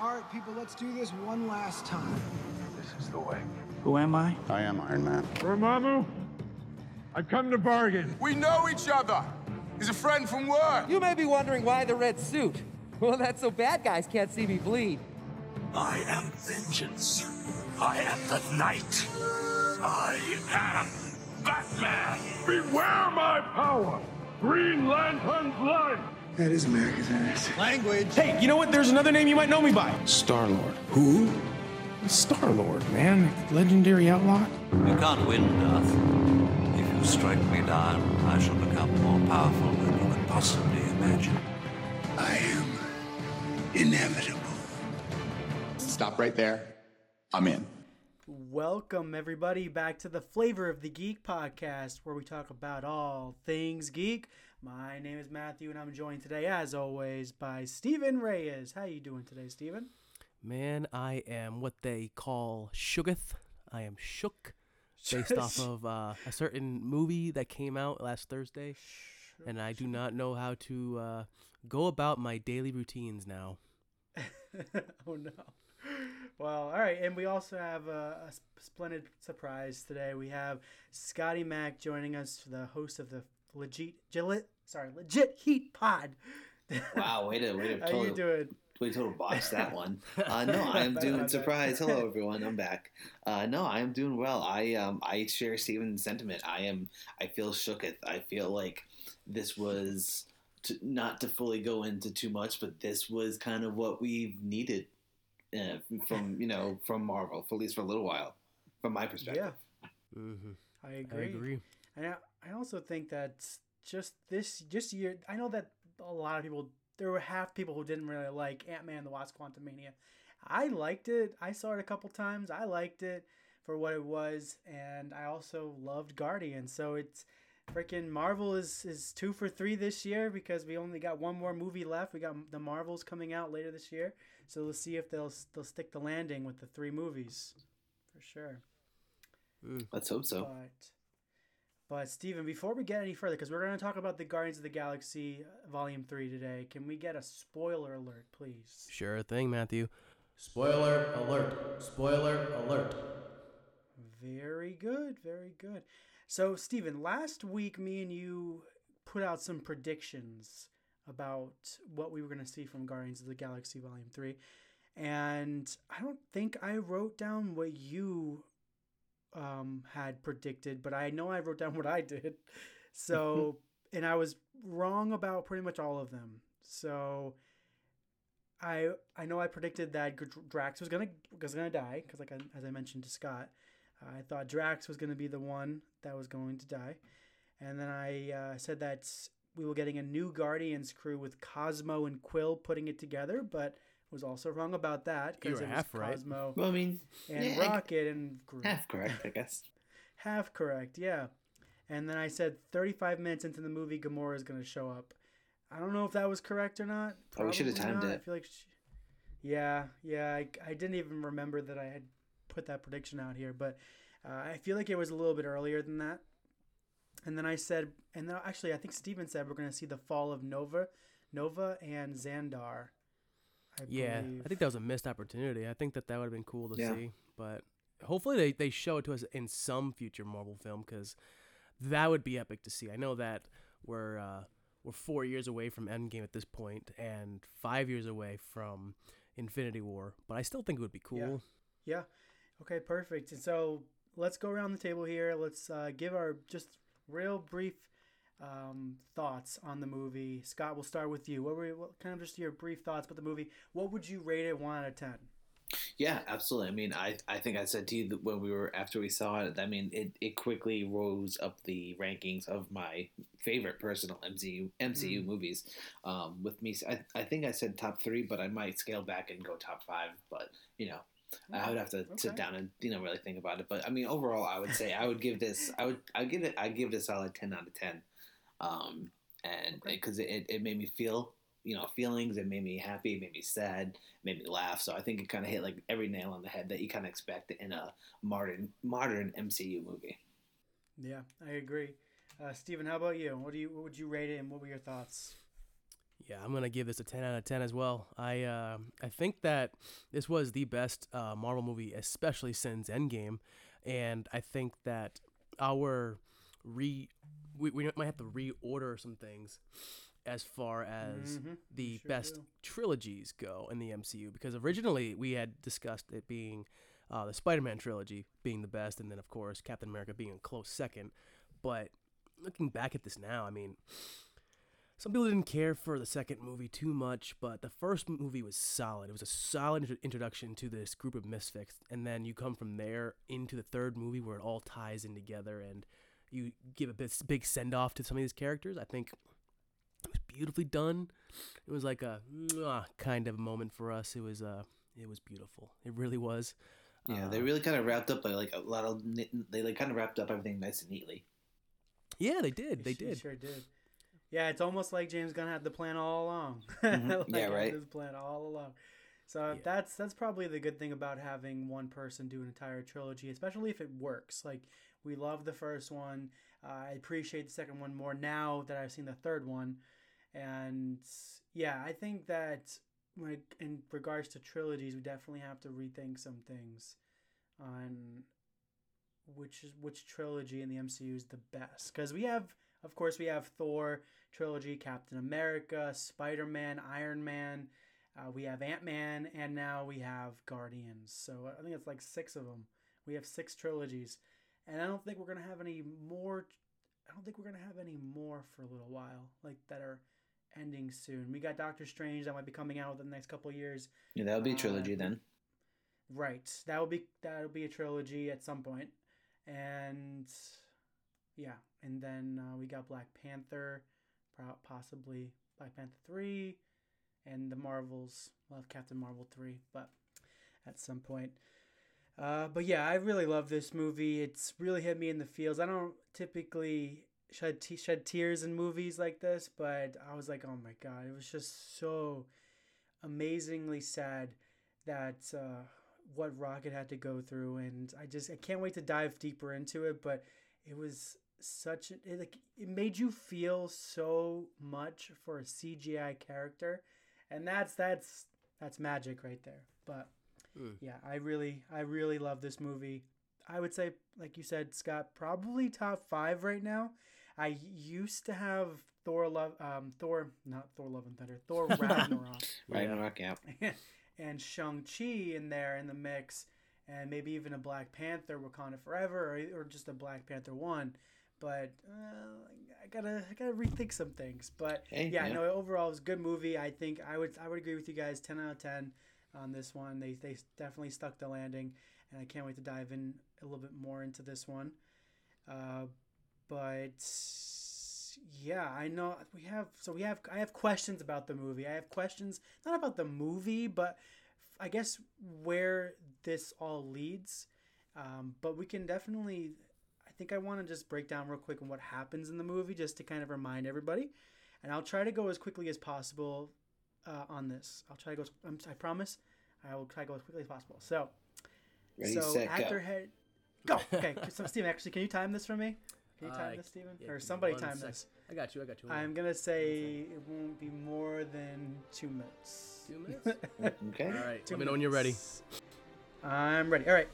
All right, people, let's do this one last time. This is the way. Who am I? I am Iron Man. Dormammu, I've come to bargain. We know each other. He's a friend from work. You may be wondering why the red suit. Well, that's so bad guys can't see me bleed. I am vengeance. I am the night. I am Batman. Beware my power. Green Lantern's life. That is America's ass. Language. Hey, you know what? There's another name you might know me by. Star Lord. Who? Star Lord, man. Legendary outlaw. You can't win, Darth. If you strike me down, I shall become more powerful than you could possibly imagine. I am inevitable. Stop right there. I'm in. Welcome, everybody, back to the Flavor of the Geek podcast, where we talk about all things geek. My name is Matthew, and I'm joined today, as always, by Steven Reyes. How are you doing today, Steven? Man, I am what they call shooketh. I am shook, based off of uh, a certain movie that came out last Thursday, and I do not know how to uh, go about my daily routines now. oh no. Well, all right, and we also have a, a splendid surprise today. We have Scotty Mac joining us, the host of the legit, legit sorry, legit Heat Pod. Wow, way to way to How total, you doing? way to total box that one. Uh, no, I am doing surprise. Hello everyone, I'm back. Uh, no, I am doing well. I um I share Steven's sentiment. I am I feel shooketh. I feel like this was to, not to fully go into too much, but this was kind of what we've needed uh, from you know from Marvel, for at least for a little while, from my perspective. Yeah, hmm I agree. I agree. And I, I also think that just this just year, I know that a lot of people, there were half people who didn't really like Ant Man the Wasp Quantumania. I liked it. I saw it a couple times. I liked it for what it was, and I also loved Guardians. So it's freaking Marvel is is two for three this year because we only got one more movie left. We got the Marvels coming out later this year, so we'll see if they'll they'll stick the landing with the three movies, for sure. Mm. Let's hope so. But, but Steven, before we get any further, because we're going to talk about the Guardians of the Galaxy uh, Volume 3 today, can we get a spoiler alert, please? Sure thing, Matthew. Spoiler alert! Spoiler alert! Very good, very good. So, Steven, last week, me and you put out some predictions about what we were going to see from Guardians of the Galaxy Volume 3. And I don't think I wrote down what you um, had predicted, but I know I wrote down what I did. So, and I was wrong about pretty much all of them. So, I I know I predicted that Drax was gonna was gonna die because like I, as I mentioned to Scott, I thought Drax was gonna be the one that was going to die, and then I uh, said that we were getting a new Guardians crew with Cosmo and Quill putting it together, but was also wrong about that because were it was half right. Cosmo Well, I mean, and yeah, Rocket and Groot. half correct, I guess. Half correct, yeah. And then I said 35 minutes into the movie, Gamora is going to show up. I don't know if that was correct or not. Oh, we should have timed not. it. I feel like, she... yeah, yeah. I, I didn't even remember that I had put that prediction out here, but uh, I feel like it was a little bit earlier than that. And then I said, and then actually, I think Steven said we're going to see the fall of Nova, Nova and Xandar. I Yeah, believe. I think that was a missed opportunity. I think that that would have been cool to Yeah. see, but hopefully they, they show it to us in some future Marvel film because that would be epic to see. I know that we're uh, we're four years away from Endgame at this point and five years away from Infinity War, but I still think it would be cool. Yeah. Okay, perfect. And so let's go around the table here. Let's uh, give our just real brief um, thoughts on the movie. Scott, we'll start with you. What were what kind of just your brief thoughts about the movie? What would you rate it one out of ten? Yeah, absolutely. I mean, I, I think I said to you that when we were after we saw it. I mean, it, it quickly rose up the rankings of my favorite personal MCU MCU Mm. movies. Um, with me, I, I think I said top three, but I might scale back and go top five. But you know, I would have to sit down and you know really think about it. But I mean, overall, I would say I would give this. I would I give it. I give it a solid ten out of ten. Um, and because it, it made me feel you know feelings it made me happy it made me sad made me laugh so i think it kind of hit like every nail on the head that you kind of expect in a modern modern mcu movie Yeah, I agree. Uh, Steven, how about you? What do you what would you rate it, and what were your thoughts? Yeah, I'm gonna give this a 10 out of 10 as well. I uh, I think that this was the best uh, Marvel movie, especially since Endgame, and I think that our re we, we might have to reorder some things as far as Mhm, the sure best do. trilogies go in the MCU because originally we had discussed it being uh, the Spider-Man trilogy being the best, and then of course Captain America being a close second. But looking back at this now, I mean, some people didn't care for the second movie too much, but the first movie was solid. It was a solid intro- introduction to this group of misfits, and then you come from there into the third movie where it all ties in together, and you give a bit, big send off to some of these characters. I think it was beautifully done. It was like a mwah kind of moment for us. It was uh, it was beautiful. It really was. Yeah, Uh, they really kind of wrapped up by like a lot of they like kind of wrapped up everything nice and neatly. Yeah, they did. They She did. Sure did. Yeah, it's almost like James Gunn had the plan all along. Mhm. Like, Yeah, right. His plan all along. So that's that's probably the good thing about having one person do an entire trilogy, especially if it works. Like we love the first one. Uh, I appreciate the second one more now that I've seen the third one, and yeah, I think that it, in regards to trilogies, we definitely have to rethink some things on which which trilogy in the MCU is the best because we have of course we have Thor trilogy, Captain America, Spider-Man, Iron Man, uh, we have Ant-Man and now we have Guardians. So I think it's like 6 of them. We have 6 trilogies. And I don't think we're going to have any more I don't think we're going to have any more for a little while like that are ending soon. We got Doctor Strange that might be coming out within the next couple of years. Yeah, that'll be a Uh, trilogy then. Right. that'll be that'll be a trilogy at some. And yeah, and then uh, we got Black Panther, possibly Black Panther 3 and the Marvels. We'll have Captain Marvel 3, but at some point. Uh, but yeah, I really love this movie. It's really hit me in the feels. I don't typically shed shed tears in movies like this, but I was like, oh my god, it was just so amazingly sad that uh, what Rocket had to go through, and I just I can't wait to dive deeper into it. But it was such a, it, like it made you feel so much for a CGI character, and that's that's that's magic right there. But Mm. yeah, I really I really love this movie. I would say, like you said, Scott, probably top five right now. I used to have Thor love um Thor not Thor Love and Thunder Thor Ragnarok Ragnarok, yeah. and Shang Chi in there in the mix, and maybe even a Black Panther Wakanda Forever or, or just a Black Panther one. But uh, I gotta I gotta rethink some things. But Hey, yeah, yeah. no, overall it was a good movie. I think I would I would agree with you guys. Ten out of ten on this one. They they definitely stuck the landing, and I can't wait to dive in a little bit more into this one. Uh, but yeah, I know we have. So we have. I have questions about the movie. I have questions not about the movie, but I guess where this all leads. Um, but we can definitely. I think I want to just break down real quick on what happens in the movie, just to kind of remind everybody. And I'll try to go as quickly as possible uh, on this. I'll try to go. as- I'm, I promise. I will try to go as quickly as possible. So, Ready, so set, at go. head, go. Okay, so Steven, actually, can you time this for me? Can you time Uh, this, Steven? yeah, or somebody time sec. this? I got you. I got you. I'm gonna say it won't be more than two minutes. Two minutes? okay. All right. Two Let me know when you're ready. I'm ready. All right.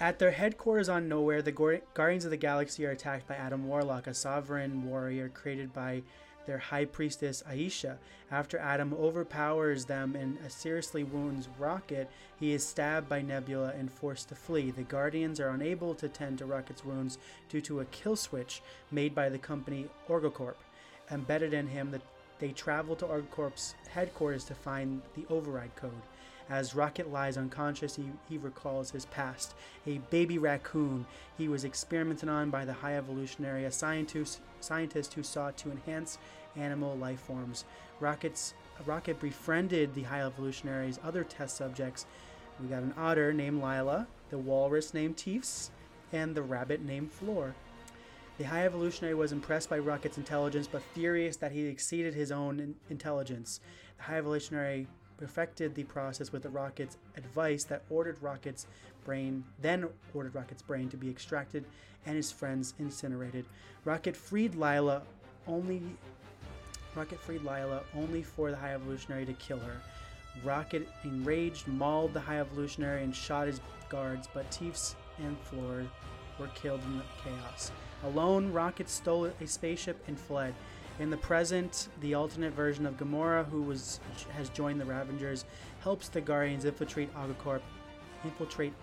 At their headquarters on Nowhere, the Guardians of the Galaxy are attacked by Adam Warlock, a sovereign warrior created by their high priestess Ayesha. After Adam overpowers them and seriously wounds Rocket, he is stabbed by Nebula and forced to flee. The Guardians are unable to tend to Rocket's wounds due to a kill switch made by the company Orgocorp. Embedded in him, the, they travel to Orgocorp's headquarters to find the override code. As Rocket lies unconscious, he, he recalls his past. A baby raccoon he was experimented on by the High Evolutionary, a scientist, scientist who sought to enhance animal life forms. Rocket's, Rocket befriended the High Evolutionary's other test subjects. We got an otter named Lylla, the walrus named Teefs, and the rabbit named Floor. The High Evolutionary was impressed by Rocket's intelligence, but furious that he exceeded his own in- intelligence. The High Evolutionary perfected the process with the Rocket's advice that ordered Rocket's brain, then ordered Rocket's brain to be extracted and his friends incinerated. Rocket freed Lylla only Rocket freed Lylla only for the High Evolutionary to kill her. Rocket, enraged, mauled the High Evolutionary and shot his guards, but Teefs and Floor were killed in the chaos. Alone, Rocket stole a spaceship and fled. In the present, the alternate version of Gamora, who was has joined the Ravagers, helps the Guardians infiltrate Orgocorp, infiltrate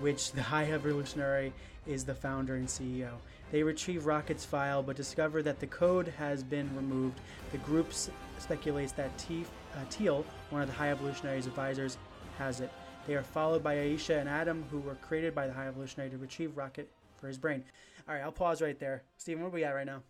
which the High Evolutionary is the founder and CEO. They retrieve Rocket's file, but discover that the code has been removed. The group speculates that Teef, uh, Teal, one of the High Evolutionary's advisors, has it. They are followed by Ayesha and Adam, who were created by the High Evolutionary to retrieve Rocket for his brain. All right, I'll pause right there. Steven, where are we at right now?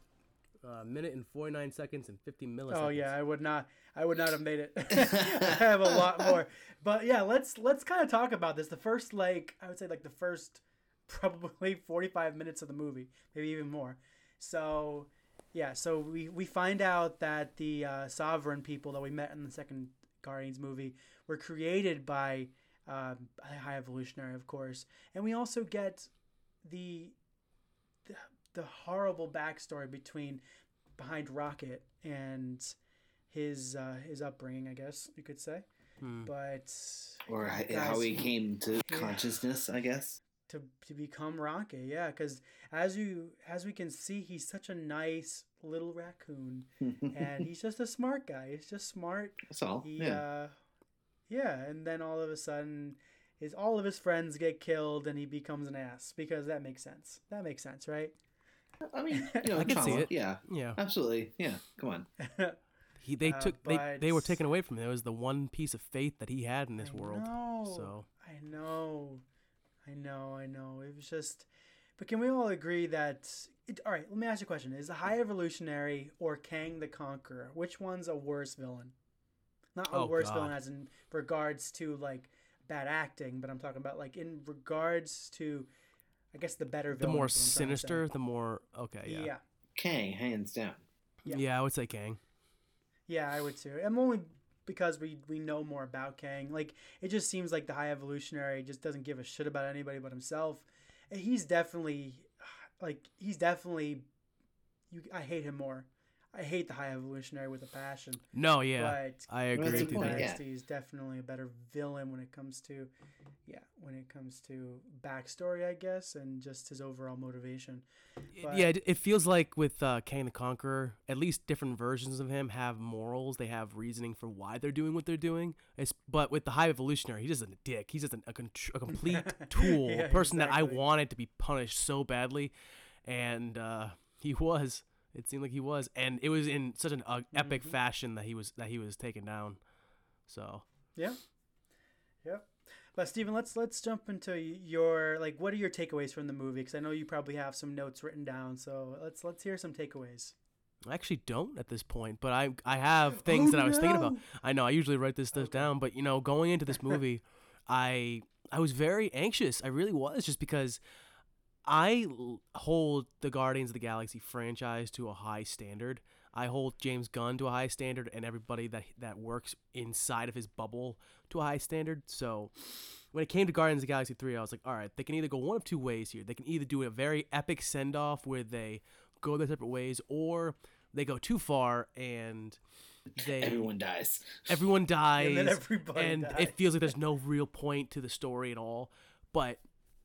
A minute and 49 seconds and 50 milliseconds. Oh yeah, I would not. I would not have made it. I have a lot more. But yeah, let's let's kind of talk about this. The first like I would say like the first probably 45 minutes of the movie, maybe even more. So yeah, so we we find out that the uh, sovereign people that we met in the second Guardians movie were created by um, High Evolutionary, of course, and we also get the the, the horrible backstory between behind Rocket and his uh, his upbringing, I guess you could say. Hmm. But Or guys, how he came to Yeah. consciousness, I guess. to to become Rocket, yeah, because as you as we can see, he's such a nice little raccoon, and he's just a smart guy. He's just smart. That's all. He, yeah. uh, yeah, and then all of a sudden, his all of his friends get killed, and he becomes an ass because that makes sense. That makes sense, right? I mean, you know, I can see it. Yeah. Yeah. Absolutely. Yeah. Come on. He they Uh, took they, they were taken away from him. It was the one piece of faith that he had in this I world. know, So I know, I know, I know. It was just, but can we all agree that? It, all right, let me ask you a question: Is the High Evolutionary or Kang the Conqueror? Which one's a worse villain? Not a Oh, worse God. villain as in regards to like bad acting, but I'm talking about like in regards to, I guess the better villain. the more is what I'm trying to say. sinister, the more okay, yeah. Yeah. Kang, hands down. Yeah. Yeah, I would say Kang. Yeah, I would too. I'm only because we we know more about Kang. Like it just seems like the High Evolutionary just doesn't give a shit about anybody but himself. And he's definitely like he's definitely you. I hate him more. I hate the High Evolutionary with a passion. No, yeah, but I agree that's with the you point, there. yeah. Is definitely a better villain when it comes to, yeah, when it comes to backstory, I guess, and just his overall motivation. But- yeah, it, it feels like with uh, Kang the Conqueror, at least different versions of him have morals. They have reasoning for why they're doing what they're doing. It's, but with the High Evolutionary, he's just a dick. He's just an, a, con- a complete tool, Yeah, a person that I wanted to be punished so badly, and uh, he was. It seemed like he was, and it was in such an uh, epic Mm-hmm. fashion that he was that he was taken down. So Yeah. yeah. But Steven, let's let's jump into your like what are your takeaways from the movie cuz I know you probably have some notes written down. So let's let's hear some takeaways. I actually don't at this point, but I I have things that I was thinking about. I know I usually write this stuff down, but you know, going into this movie, I I was very anxious. I really was, just because I l- hold the Guardians of the Galaxy franchise to a high standard. I hold James Gunn to a high standard, and everybody that that works inside of his bubble to a high standard. So. When it came to Guardians of the Galaxy 3, I was like, all right, they can either go one of two ways here. They can either do a very epic send off where they go their separate ways, or they go too far and they Everyone dies. everyone dies And then everybody and dies. it feels like there's no real point to the story at all but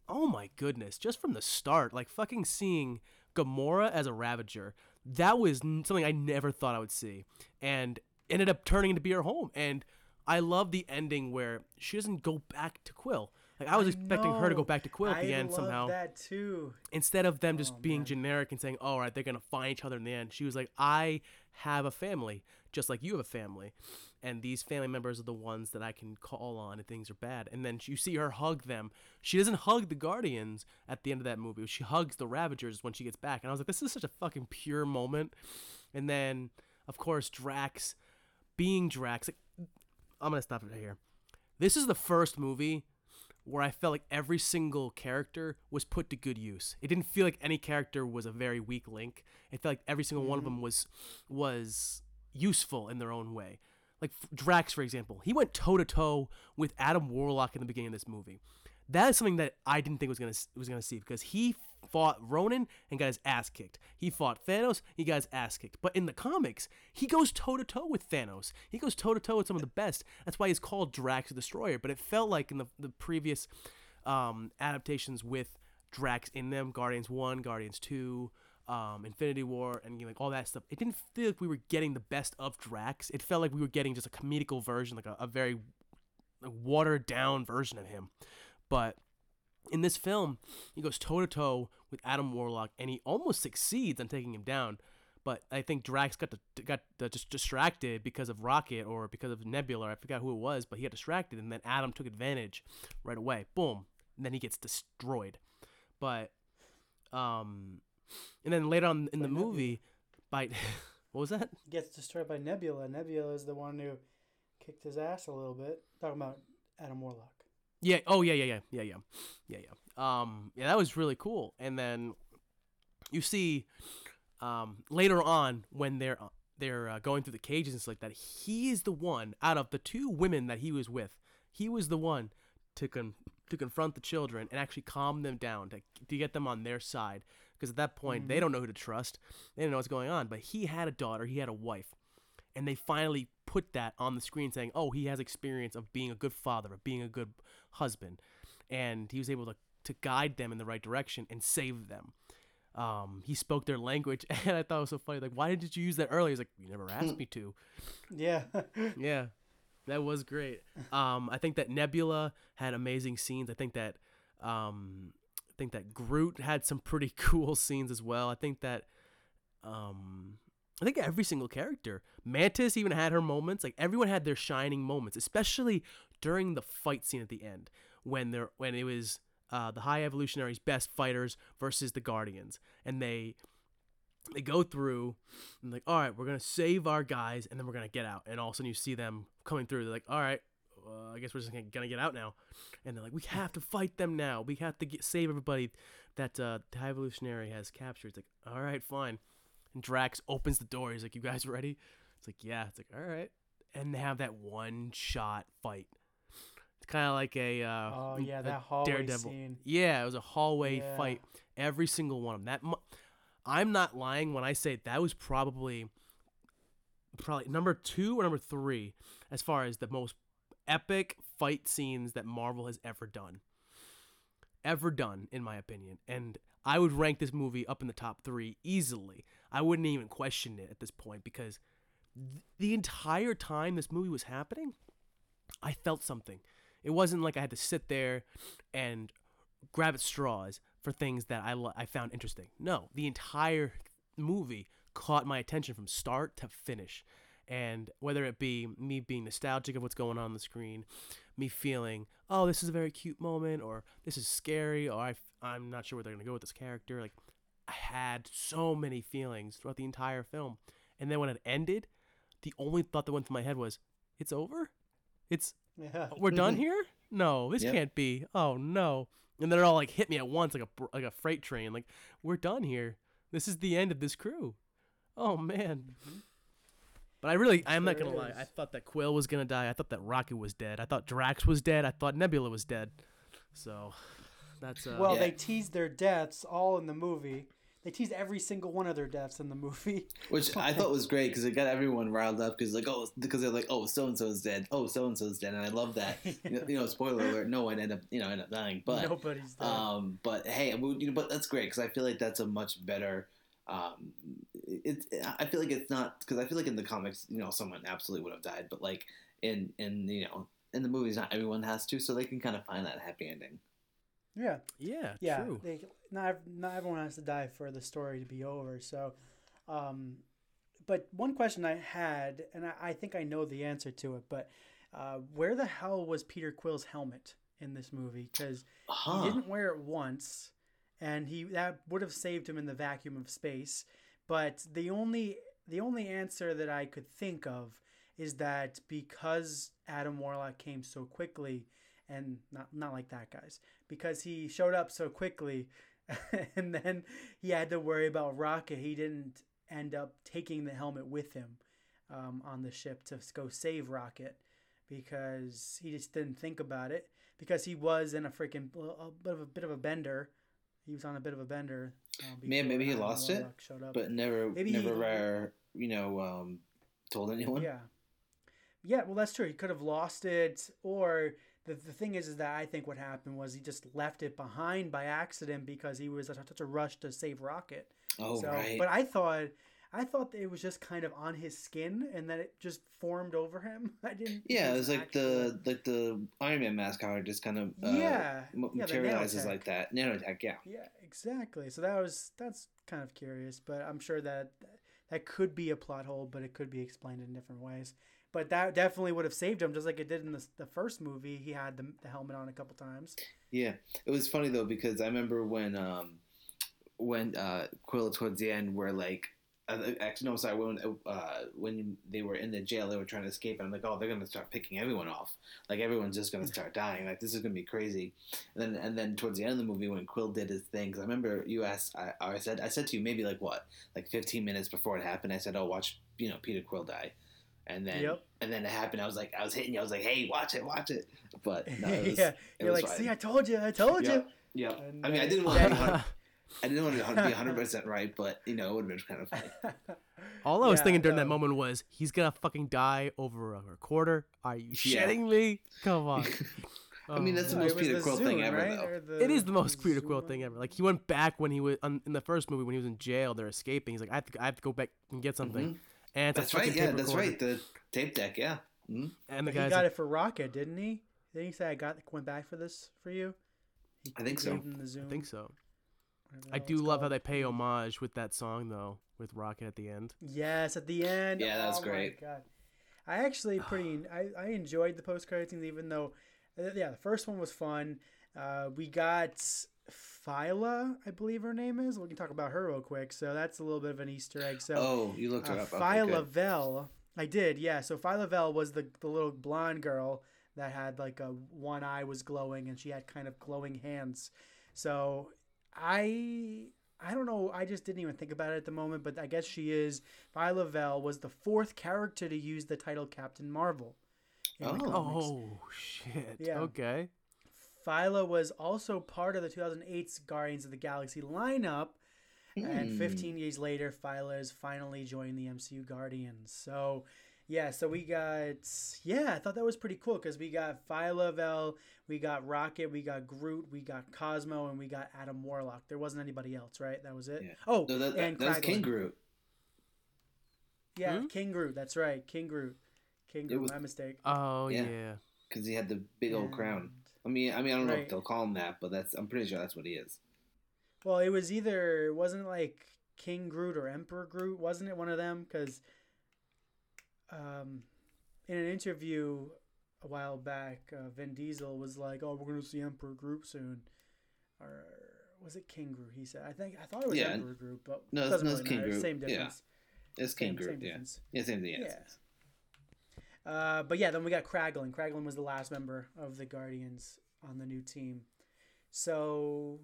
oh my goodness just from the start like fucking seeing gamora as a ravager that was n- something i never thought i would see and ended up turning into be her home and i love the ending where she doesn't go back to quill like i was expecting her to go back to quill at the I end love somehow that too. instead of them just Oh, being man. generic and saying, "Oh, all right, they're gonna find each other in the end," she was like, "I have a family, just like you have a family, and these family members are the ones that I can call on if things are bad." And then you see her hug them. She doesn't hug the Guardians at the end of that movie. She hugs the Ravagers when she gets back, and I was like, "This is such a fucking pure moment." And then, of course, Drax, being Drax, like, I'm gonna stop it right here. This is the first movie where I felt like every single character was put to good use. It didn't feel like any character was a very weak link. It felt like every single one of mm. them was was useful in their own way. Like Drax, for example, he went toe to toe with Adam Warlock in the beginning of this movie. That is something that I didn't think was gonna was gonna see because he fought Ronan and got his ass kicked. He fought Thanos, he got his ass kicked. But in the comics, he goes toe to toe with Thanos. He goes toe to toe with some of the best. That's why he's called Drax the Destroyer. But it felt like in the the previous um, adaptations with Drax in them, Guardians One, Guardians Two, um, Infinity War, and like all that stuff. It didn't feel like we were getting the best of Drax. It felt like we were getting just a comedical version, like a, a very watered down version of him. But in this film, he goes toe to toe with Adam Warlock, and he almost succeeds on taking him down. But I think Drax got the, got the, just distracted because of Rocket or because of Nebula. I forgot who it was, but he got distracted, and then Adam took advantage right away. Boom, and then he gets destroyed. But um, and then later on in the movie, by what was that? Gets destroyed by Nebula. Nebula is the one who kicked his ass a little bit. Talking about Adam Warlock. Yeah. Oh yeah. Yeah. Yeah. Yeah. Yeah. Yeah. Yeah. Um. Yeah. That was really cool. And then you see, um, later on when they're they're uh, going through the cages and stuff like that, he is the one out of the two women that he was with. He was the one to con- to confront the children and actually calm them down to to get them on their side. Because at that point, mm-hmm. they don't know who to trust. They don't know what's going on. But he had a daughter. He had a wife, and they finally put that on the screen, saying, "Oh, he has experience of being a good father, of being a good husband," and he was able to to guide them in the right direction and save them. Um, he spoke their language, and I thought it was so funny. Like, why didn't you use that earlier? He's like, "You never asked me to." Yeah. yeah. That was great. Um, I think that Nebula had amazing scenes. I think that um, think that Groot had some pretty cool scenes as well. I think that um, I think every single character, Mantis even had her moments. Like everyone had their shining moments, especially during the fight scene at the end when there when it was uh, the High Evolutionaries' best fighters versus the Guardians, and they they go through and like, all right, we're gonna save our guys, and then we're gonna get out. And all of a sudden, you see them coming through. They're like, all right, uh, I guess we're just gonna get out now. And they're like, we have to fight them now. We have to get, save everybody that uh, the High Evolutionary has captured. It's like, all right, fine. And Drax opens the door. He's like, you guys ready? It's like, yeah. It's like, all right. And they have that one shot fight. It's kind of like a uh, oh yeah, that hallway Daredevil. Scene. Yeah, it was a hallway yeah. fight. Every single one of them. That. I'm not lying when I say that was probably probably number two or number three as far as the most epic fight scenes that Marvel has ever done. Ever done, in my opinion. And I would rank this movie up in the top three easily. I wouldn't even question it at this point because th- the entire time this movie was happening, I felt something. It wasn't like I had to sit there and grab at straws for things that I, I found interesting. No, the entire movie caught my attention from start to finish. And whether it be me being nostalgic of what's going on on the screen, me feeling, oh, this is a very cute moment, or this is scary, or I, I'm not sure where they're going to go with this character. Like, I had so many feelings throughout the entire film. And then when it ended, the only thought that went through my head was, it's over? It's, yeah. we're done here? No, this yep. can't be. Oh, no and then it all like hit me at once like a like a freight train. Like we're done here. This is the end of this crew. Oh man. Mm-hmm. But I really, I'm not gonna lie. I thought that Quill was gonna die. I thought that Rocket was dead. I thought Drax was dead. I thought Nebula was dead. So that's uh, well, yeah. they teased their deaths all in the movie. They teased every single one of their deaths in the movie, which I thought was great because it got everyone riled up because like oh because they're like oh so and so's dead oh so and so's dead and I love that you know spoiler alert no one ended up you know end up dying but nobody's dead. um but hey you know but that's great because I feel like that's a much better um it's I feel like it's not because I feel like in the comics you know someone absolutely would have died but like in in you know in the movies not everyone has to so they can kind of find that happy ending. Yeah. Yeah. Yeah. True. They, not not everyone has to die for the story to be over. So, um, but one question I had, and I, I think I know the answer to it, but uh, where the hell was Peter Quill's helmet in this movie? Because huh. he didn't wear it once, and he that would have saved him in the vacuum of space. But the only the only answer that I could think of is that because Adam Warlock came so quickly, and not not like that, guys, because he showed up so quickly, and then he had to worry about Rocket. He didn't end up taking the helmet with him um, on the ship to go save Rocket because he just didn't think about it because he was in a freaking a bit of a bit of a bender he was on a bit of a bender. Uh, Man, maybe he lost it, but never, Maybe he- never, uh, you know, um, told anyone. Yeah. Yeah, well, that's true. He could have lost it, or the, the thing is, is that I think what happened was he just left it behind by accident because he was such a rush to save Rocket. Oh, so, right. But I thought, I thought that it was just kind of on his skin and that it just formed over him. I didn't. Yeah, it was like the like the Iron Man mask it just kind of uh, Yeah, m- yeah, materializes like that. Nanotech, yeah. Yeah, exactly. So that was that's kind of curious, but I'm sure that that could be a plot hole, but it could be explained in different ways. But that definitely would have saved him, just like it did in the, the first movie. He had the, the helmet on a couple times. Yeah, it was funny though because I remember when um when uh Quill towards the end were like actually no sorry when uh when they were in the jail they were trying to escape and I'm like oh they're gonna start picking everyone off. Like everyone's just gonna start dying. Like this is gonna be crazy. And then and then towards the end of the movie when Quill did his thing 'cause I remember you asked I, I said I said to you maybe like what? Like 15 minutes before it happened I said oh watch you know Peter Quill die. And then Yep. and then it happened. I was like I was hitting you. I was like hey watch it watch it. But no, it was, yeah, it you're like, fine. see, I told you, I told you. Yeah. I mean, I didn't want to be 100, I didn't want to be 100 percent right, but you know, it would have been kind of funny. All I was Yeah, thinking during that moment was, he's gonna fucking die over a recorder. Are you Yeah. shitting me? Come on. I mean, that's the Oh, most it Peter the Quill thing ever, right? though. It is the most Peter Quill thing ever. Like he went back when he was on, in the first movie when he was in jail. They're escaping. He's like, I have to, I have to go back and get something. And it's a That's right. Yeah, that's recorder. right. The tape deck. Yeah. Mhm. And the he guy's got like, it for Rocket, didn't he? Didn't he say I got went back for this for you? He I think so. the Zune, I think so. Whatever the I do it's love how they pay homage with that song though, with Rocket at the end. Yes, at the end. Yeah, that was Oh great. My God. I actually pretty I, I enjoyed the post credit scenes even though uh, yeah, the first one was fun. Uh, we got Phyla, I believe her name is. We can talk about her real quick. So that's a little bit of an Easter egg. So Oh, you looked her uh, up. Phyla good. Vell. I did, yeah. So Phyla Vell was the the little blonde girl that had like a one eye was glowing and she had kind of glowing hands. So I I don't know. I just didn't even think about it at the moment, but I guess she is. Phyla Vell was the fourth character to use the title Captain Marvel. Oh. Oh shit. Yeah. Okay. Phyla was also part of the 2008's Guardians of the Galaxy lineup. And Hmm. 15 years later, Phyla is finally joined the MCU Guardians. So, yeah, so we got, yeah, I thought that was pretty cool because we got Phyla Vell, we got Rocket, we got Groot, we got Cosmo, and we got Adam Warlock. There wasn't anybody else, right? That was it? Yeah. Oh, No, that, that, and that was King Groot. Yeah, Hmm? King Groot. That's right. King Groot. King Groot, was- my mistake. Oh Yeah. yeah. because he had the big old crown. I mean, I mean, I don't know if they'll call him that, but that's I'm pretty sure that's what he is. Well, it was either it wasn't like King Groot or Emperor Groot, wasn't it? One of them because um, in an interview a while back, uh, Vin Diesel was like, "Oh, we're gonna see Emperor Groot soon," or was it King Groot? He said, "I think I thought it was Yeah. Emperor Groot, but No, it's- doesn't no, it's really King matter. Groot. Same Yeah. difference. It's King Same- Groot. same yeah. difference. Yeah, same thing. Yeah. Uh, but yeah, then we got Kraglin. Kraglin was the last member of the Guardians on the new team. So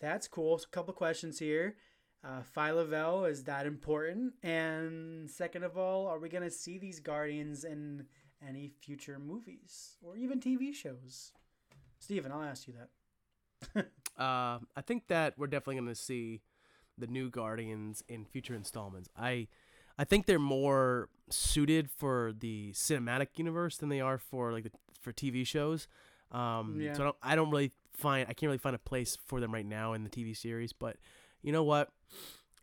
that's cool. So a couple questions here. Uh, Phyla-Vell is that important? And second of all, are we going to see these Guardians in any future movies or even TV shows? Steven, I'll ask you that. Uh, I think that we're definitely going to see the new Guardians in future installments. I I think they're more suited for the cinematic universe than they are for like the, for TV shows. Um, Yeah. So I don't, I don't really find I can't really find a place for them right now in the TV series. But you know what?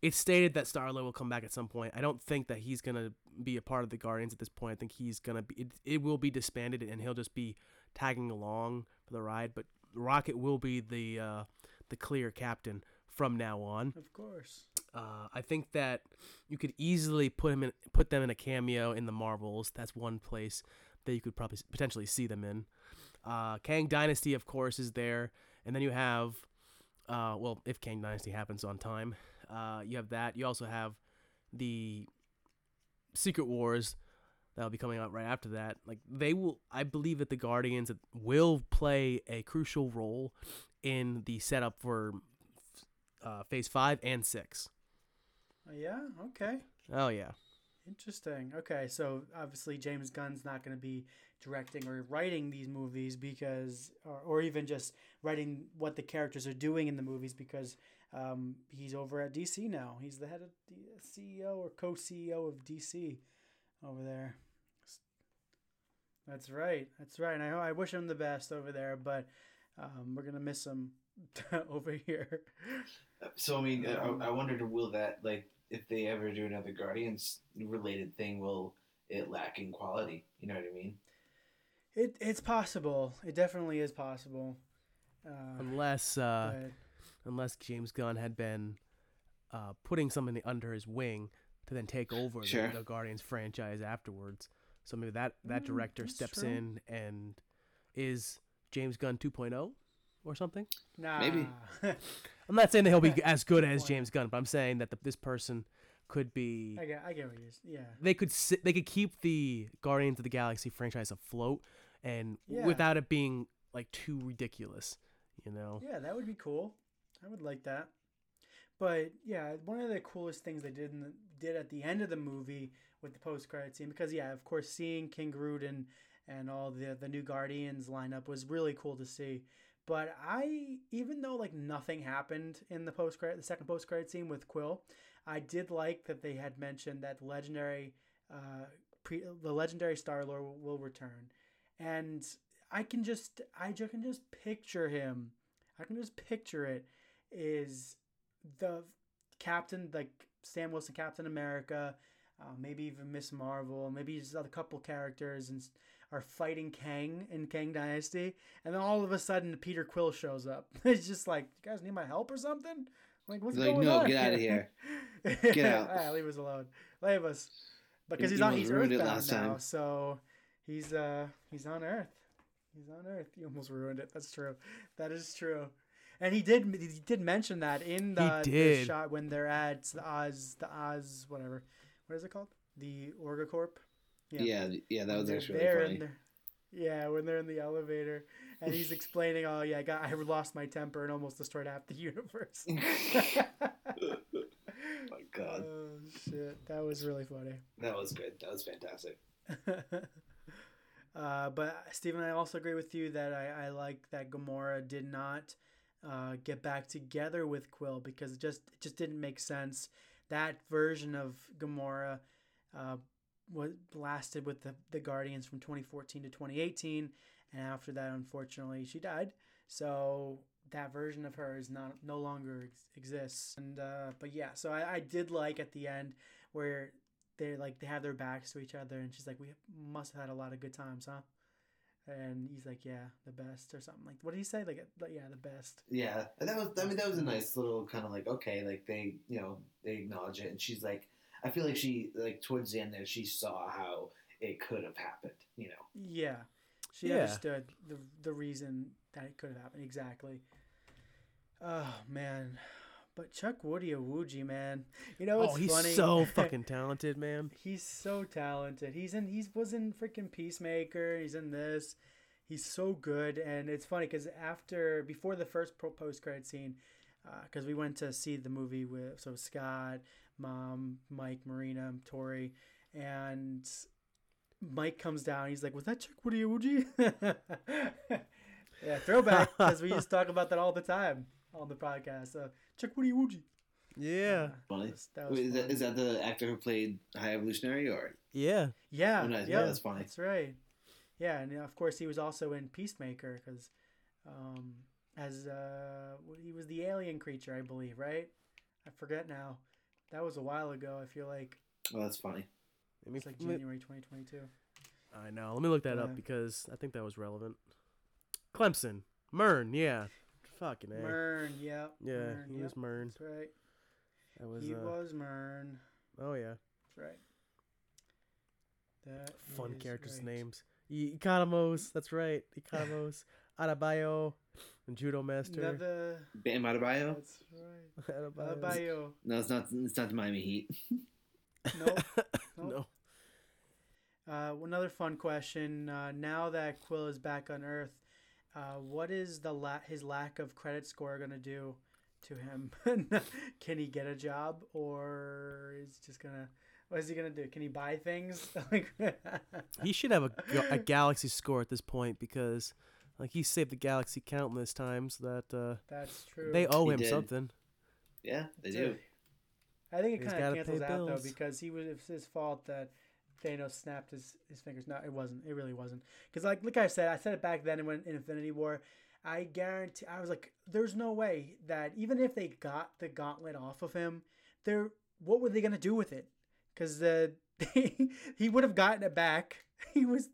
It's stated that Starlord will come back at some point. I don't think that he's gonna be a part of the Guardians at this point. I think he's gonna be. It, it will be disbanded, and he'll just be tagging along for the ride. But Rocket will be the uh, the clear captain from now on. Of course. Uh, I think that you could easily put him in, put them in a cameo in the Marvels. That's one place that you could probably potentially see them in. Uh, Kang Dynasty, of course, is there, and then you have, uh, well, if Kang Dynasty happens on time, uh, you have that. You also have the Secret Wars that'll be coming out right after that. Like they will, I believe that the Guardians will play a crucial role in the setup for uh, Phase Five and Six. Uh, yeah. Okay. Oh yeah. Interesting. Okay, so obviously James Gunn's not going to be directing or writing these movies because, or, or even just writing what the characters are doing in the movies because um, he's over at DC now. He's the head of the CEO or co CEO of DC over there. That's right. That's right. And I, I wish him the best over there, but um, we're gonna miss him over here. So I mean, Um, I, I wondered, will that like if they ever do another Guardians related thing, will it lack in quality? You know what I mean? It it's possible. It definitely is possible. Uh, unless uh, but- unless James Gunn had been uh, putting something under his wing to then take over Sure. the, the Guardians franchise afterwards. So maybe that that Mm, director steps true. in and is James Gunn 2.0 or something. Nah. Maybe. I'm not saying that he'll be as good as James Gunn, but I'm saying that the, this person could be. I get I get what you're. Yeah. They could sit, they could keep the Guardians of the Galaxy franchise afloat, and Yeah. without it being like too ridiculous, you know. Yeah, that would be cool. I would like that. But yeah, one of the coolest things they did the, did at the end of the movie with the post credit scene, because yeah, of course, seeing King Groot and and all the the new Guardians lineup was really cool to see. But I, even though like nothing happened in the post credit, the second post credit scene with Quill, I did like that they had mentioned that legendary, uh, pre, the legendary Star Lord will, will return, and I can just I can just picture him. I can just picture it is the captain like Sam Wilson, Captain America, uh, maybe even Miss Marvel, maybe just a couple characters and are fighting Kang in Kang Dynasty, and then all of a sudden Peter Quill shows up. it's just like, you guys need my help or something? Like, what's like, going "No, on? get of here. Get out." Ah, leave us alone. Leave us. Because he's you on. He's ruined it Earthbound last now, time. so he's uh he's on Earth. He's on Earth. You almost ruined it. That's true. That is true. And he did he did mention that in the, the did. shot when they're at the Oz the Oz whatever. What is it called? The Orga Corp. Yeah, th- yeah, that was they're actually there really funny. they're- Yeah, when they're in the elevator and he's explaining, "Oh yeah, I got I lost my temper and almost destroyed half the universe." my God, oh shit, that was really funny. that was good. That was fantastic. uh, but Steven, I also agree with you that I, I like that Gamora did not uh, get back together with Quill because it just it just didn't make sense. That version of Gamora uh, was lasted with the, the Guardians from 2014 to 2018, and after that, unfortunately, she died. So that version of her is not no longer ex- exists. And uh, but yeah, so I, I did like at the end where they like they have their backs to each other, and she's like, "We must have had a lot of good times, huh?" And he's like, "Yeah, the best," or something like. What did he say? Like, like, "Yeah, the best." Yeah, and that was. I mean, that was a nice little kind of like okay, like they, you know, they acknowledge it, and she's like, I feel like she like towards the end there, she saw how it could have happened. You know. Yeah, she Yeah. understood the the reason that it could have happened exactly. Oh man, but Chukwudi Iwuji, man, you know oh, it's oh, he's funny. so fucking talented, man. He's so talented. He's in. He's was in freaking Peacemaker. He's in this. He's so good, and it's funny because after before the first post credit scene, uh, because we went to see the movie with so Scott, Mom, Mike, Marina, Tori, and Mike comes down. He's like, "Was that Chukwudi Iwuji?" yeah, throwback because we used to talk about that all the time on the podcast. Uh, Chukwudi Iwuji. Yeah. Funny. that was Wait, is, that, funny. is that the actor who played High Evolutionary, or Yeah. Yeah, Oh, nice. yeah, Yeah, that's funny. That's right. Yeah, and of course he was also in Peacemaker because, um, as uh, he was the alien creature, I believe, right? I forget now. That was a while ago. I feel like oh, that's funny. Let me, it's like January 2022. I know. Let me look that Yeah. up because I think that was relevant. Clemson. Murn, yeah. Fucking A. Murn, yeah. Yeah, Murn, he was Murn. That's right. That was he uh, was Murn. Oh yeah. That's right. That Fun characters' right. names. E- Economos, that's right. Economos. Adebayo. And Judo Master. Another. Bam Adebayo? That's right. Adebayo. Adebayo. No, it's not. It's not the Miami Heat. Nope. no. Uh, another fun question. Uh, now that Quill is back on Earth, uh, what is the la- his lack of credit score going to do to him? Can he get a job, or is just gonna What is he gonna do? Can he buy things? like, He should have a, a galaxy score at this point because, like, he saved the galaxy countless times. That uh, That's true. They owe He him did. something. Yeah, they do. I think it kind of cancels pay out though because he was it's his fault that Thanos snapped his, his fingers. No, it wasn't. It really wasn't. Because like like I said, I said it back then when in Infinity War. I guarantee. I was like, there's no way that even if they got the gauntlet off of him, there. What were they gonna do with it? Because the he would have gotten it back. He was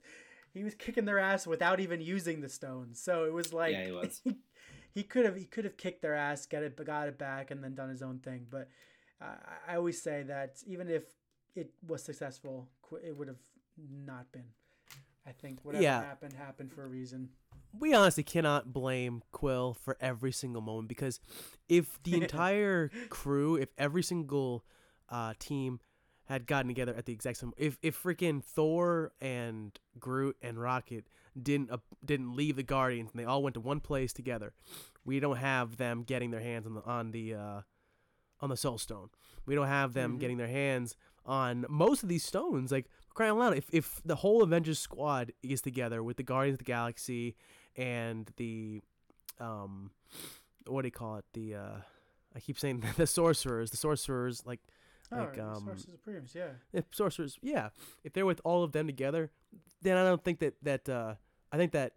he was kicking their ass without even using the stones. So it was like Yeah, he was. he could have he could have kicked their ass, get it, got it back, and then done his own thing. But uh, I always say that even if it was successful, it would have not been. I think whatever Yeah. happened happened for a reason. we honestly cannot blame Quill for every single moment because if the entire crew, if every single uh, team had gotten together at the exact same, if if freaking Thor and Groot and Rocket didn't uh, didn't leave the Guardians and they all went to one place together, we don't have them getting their hands on the on the uh, on the Soul Stone. We don't have them Mhm. getting their hands on most of these stones. Like crying out loud, if if the whole Avengers squad is together with the Guardians of the Galaxy and the um what do you call it? The uh I keep saying the sorcerers, the sorcerers like like oh, um Sources Supremes, yeah. if sorcerers yeah if they're with all of them together then i don't think that that uh i think that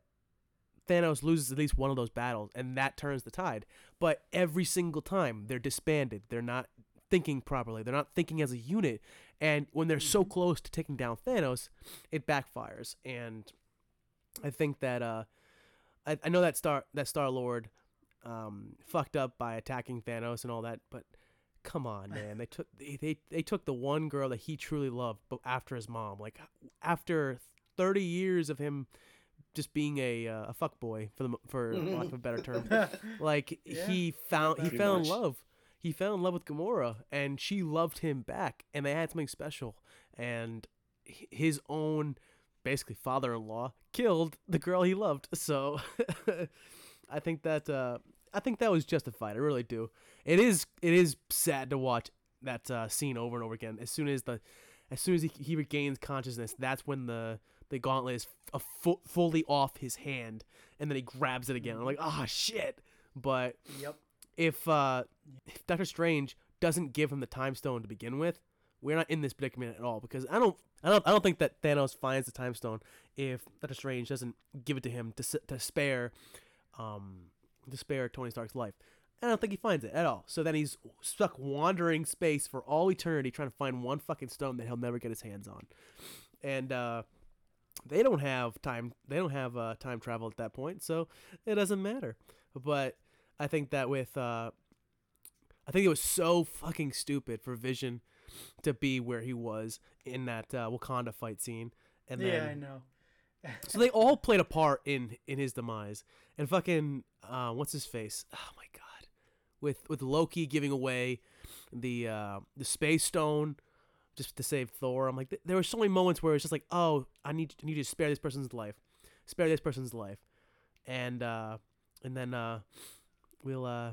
thanos loses at least one of those battles and that turns the tide but every single time they're disbanded they're not thinking properly. They're not thinking as a unit. And when they're so close to taking down thanos it backfires. And i think that uh i, I know that star that star lord um fucked up by attacking thanos and all that but come on man. They took they, they, they took the one girl that he truly loved but after his mom. Like after 30 years of him just being a uh, a fuck boy for the for lack of a better term like Yeah, he found he fell much. in love he fell in love with Gamora and she loved him back and they had something special and his own basically father-in-law killed the girl he loved so I think that uh, I think that was justified. I really do. It is it is sad to watch that uh, scene over and over again. As soon as the as soon as he, he regains consciousness, that's when the the gauntlet is fu- fully off his hand, and then he grabs it again. I'm like, ah, shit. But Yep. If uh, if Doctor Strange doesn't give him the time stone to begin with, we're not in this predicament at all. Because I don't, I don't, I don't think that Thanos finds the time stone if Doctor Strange doesn't give it to him to to spare, um, to spare Tony Stark's life. I don't think he finds it at all. So then he's stuck wandering space for all eternity trying to find one fucking stone that he'll never get his hands on. And uh, they don't have time. They don't have uh, time travel at that point, so it doesn't matter. But I think that with uh, I think it was so fucking stupid for Vision to be where he was in that uh, Wakanda fight scene, and then yeah, I know. so they all played a part in in his demise. And fucking uh, what's his face? Oh my god, with with Loki giving away the uh, the space stone just to save Thor. I'm like, th- there were so many moments where it's just like, oh, I need I need to spare this person's life, spare this person's life, and uh, and then uh, we'll uh,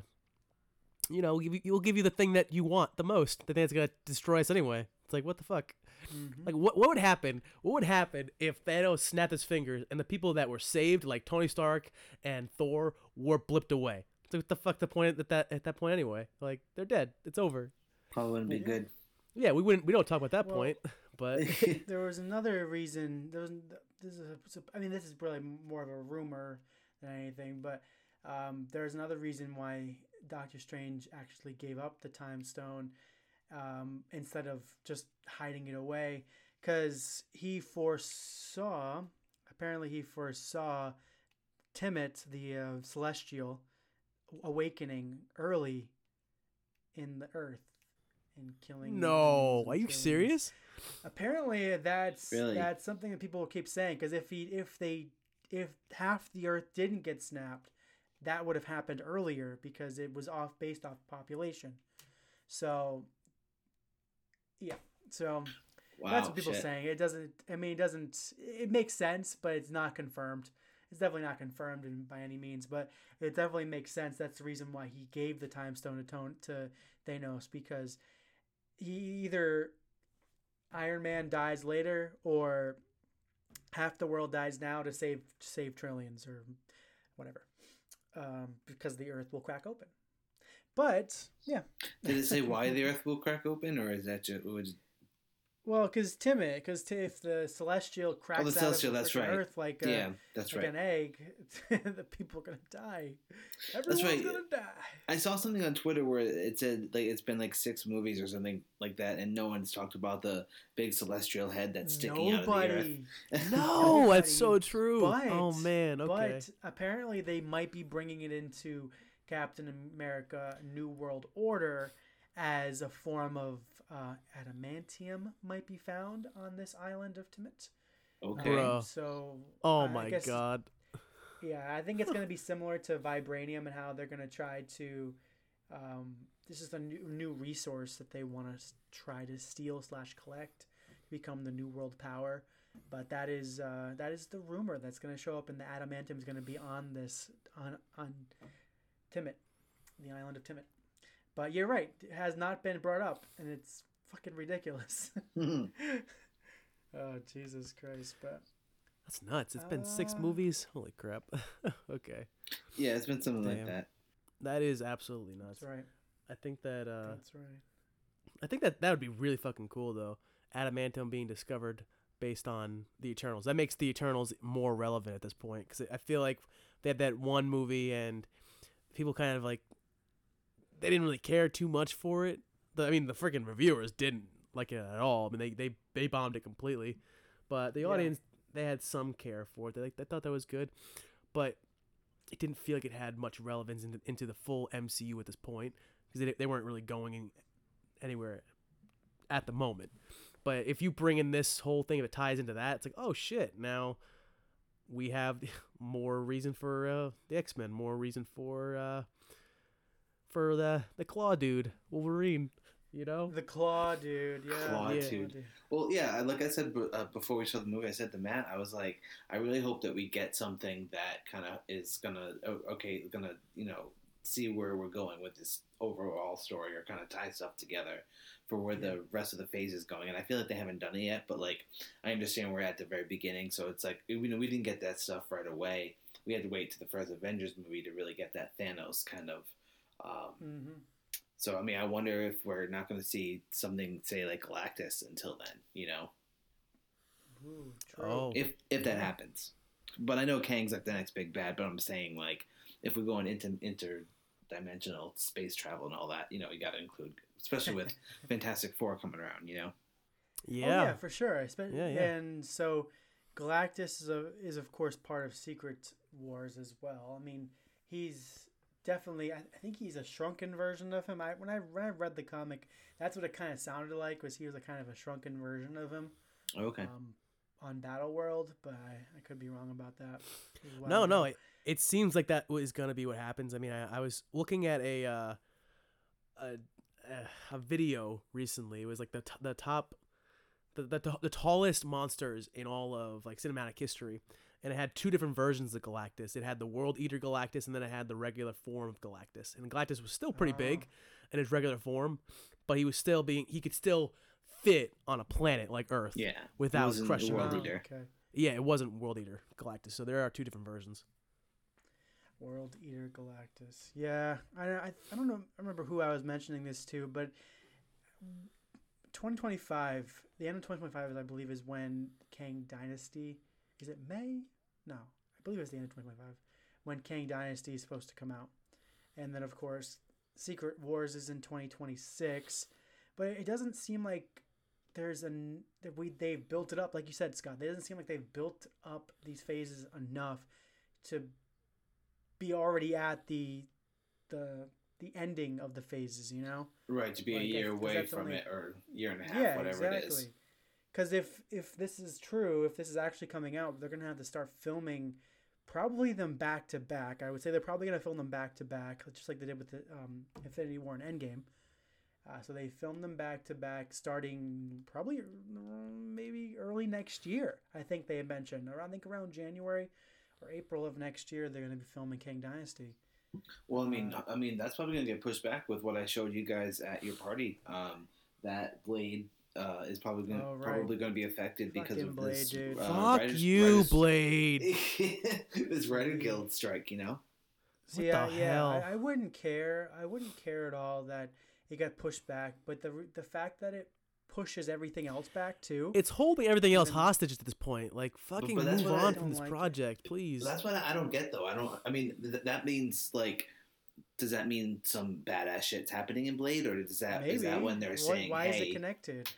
you know, we'll give you, we'll give you the thing that you want the most, the thing that's gonna destroy us anyway. It's like, what the fuck? Mm-hmm. Like, what what would happen? What would happen if Thanos snapped his fingers and the people that were saved, like Tony Stark and Thor, were blipped away? It's like, what the fuck? The point at that at that point anyway? Like, they're dead. It's over. Probably wouldn't be good. Yeah, we wouldn't. We don't talk about that Well, point, but there was another reason. There was this is a, I mean this is really more of a rumor than anything, but um, there's another reason why Doctor Strange actually gave up the Time Stone um, instead of just hiding it away, because he foresaw. Apparently, he foresaw Tiamut, the uh, Celestial, awakening early in the Earth and killing. no, humans are you killing- serious? Apparently, that's Really? that's something that people keep saying because if he if they if half the Earth didn't get snapped, that would have happened earlier because it was off based off population. So, yeah. So Wow, that's what people shit. saying. It doesn't. I mean, it doesn't. It makes sense, but it's not confirmed. It's definitely not confirmed in, by any means, but it definitely makes sense. That's the reason why he gave the time stone to Tone to Thanos because he either Iron Man dies later, or half the world dies now to save to save trillions or whatever, um, because the Earth will crack open. But yeah, Did it say why the Earth will crack open, or is that just? Well, because Tiamut, because if the Celestial cracks Oh, the out Celestial, of the that's freaking right. Earth like a, Yeah, that's like right. an egg, the people are gonna die. Everyone's right. gonna die. I saw something on Twitter where it said like it's been like six movies or something like that, and no one's talked about the big celestial head that's sticking out of the Nobody. earth. No, that's so true. Oh, but, oh man, okay. But apparently they might be bringing it into Captain America: New World Order as a form of uh, adamantium might be found on this island of Tiamut. Okay. Bruh. So oh I my guess- god. Yeah, I think it's going to be similar to vibranium and how they're going to try to. Um, this is a new, new resource that they want to try to steal slash collect to become the new world power. But that is uh, that is the rumor that's going to show up, and the adamantium is going to be on this on on Tiamut, the island of Tiamut. But you're right; it has not been brought up, and it's fucking ridiculous. oh Jesus Christ! But That's nuts. It's been six Uh, movies. Holy crap. okay. Yeah, it's been something like Damn. that. That is absolutely nuts. that's right. I think that uh That's right. I think that that would be really fucking cool though. Adamantium being discovered based on the Eternals. That makes the Eternals more relevant at this point cuz I feel like they had that one movie and people kind of like they didn't really care too much for it. The, I mean, the freaking reviewers didn't like it at all. I mean, they they they bombed it completely. But the Yeah. audience they had some care for it. They like they thought that was good. But it didn't feel like it had much relevance into, into the full MCU at this point because they, they weren't really going in anywhere at the moment. But if you bring in this whole thing, if it ties into that, it's like, oh shit, now we have more reason for uh, the X Men, more reason for uh, for the the Claw dude, Wolverine. You know, The claw, dude. Yeah. Claw yeah. dude. Well, yeah, like I said uh, before we saw the movie, I said to Matt, I was like, I really hope that we get something that kind of is gonna, okay, gonna, you know, see where we're going with this overall story or kind of tie stuff together for where the rest of the phase is going. And I feel like they haven't done it yet, but like, I understand we're at the very beginning, so it's like, you know, we didn't get that stuff right away. We had to wait to the first Avengers movie to really get that Thanos kind of. Um, hmm so I mean, I wonder if we're not going to see something say like Galactus until then. You know, Ooh, true. oh, if if that happens. But I know Kang's like the next big bad. But I'm saying like if we're going into interdimensional space travel and all that, you know, you got to include, especially with Fantastic Four coming around. You know, Oh, yeah, yeah, for sure. Espe- Yeah, yeah. And so Galactus is, a, is of course part of Secret Wars as well. I mean, he's definitely. I, I think he's a shrunken version of him. I when I when I read the comic, that's what it kind of sounded like. Was he was a kind of a shrunken version of him okay. um, on Battle World? But I, I could be wrong about that. well. no, no, it, it seems like that is gonna be what happens. I mean, I, I was looking at a uh, a a video recently. It was like the t- the top. The, the, the tallest monsters in all of like cinematic history and it had two different versions of galactus it had the world eater galactus and then it had the regular form of galactus and galactus was still pretty big oh. in his regular form but he was still being he could still fit on a planet like earth Yeah, without wasn't the crushing world on- eater. Oh, okay. yeah it wasn't world eater galactus so there are two different versions World Eater Galactus. Yeah, I, I, I don't know. I remember who I was mentioning this to, but 2025, the end of 2025, I believe, is when Kang Dynasty. Is it May? No, I believe it's the end of 2025 when Kang Dynasty is supposed to come out, and then of course Secret Wars is in 2026. But it doesn't seem like there's an that we they've built it up like you said, Scott. It doesn't seem like they've built up these phases enough to be already at the the the ending of the phases, you know? Right to be Like, a year away from only- it or year and a half, yeah, whatever it is. Because if if this is true, if this is actually coming out, they're gonna have to start filming probably them back to back. I would say they're probably gonna film them back to back, just like they did with the um, Infinity War and Endgame. Uh, so they filmed them back to back, starting probably uh, maybe early next year. I think they had mentioned around I think around January or April of next year they're gonna be filming Kang Dynasty. Well, I mean, Uh, I mean that's probably gonna get pushed back with what I showed you guys at your party. Um, that Blade uh, is probably gonna, Oh, right. probably going to be affected because Fucking of Blade, this. dude. Uh, Fuck writers- you, writers- Blade. this writer guild strike, you know. See, What I- the yeah, hell? I, I wouldn't care. I wouldn't care at all that it got pushed back, but the the fact that it pushes everything else back too. It's holding everything else Even- hostage at this point. Like, fucking but that's move what I on from this like it. project, please. That's what I don't get though. I don't. I mean, th- that means like, does that mean some badass shit's happening in Blade, or does that is Maybe. that when they're What- saying, why hey, is it connected?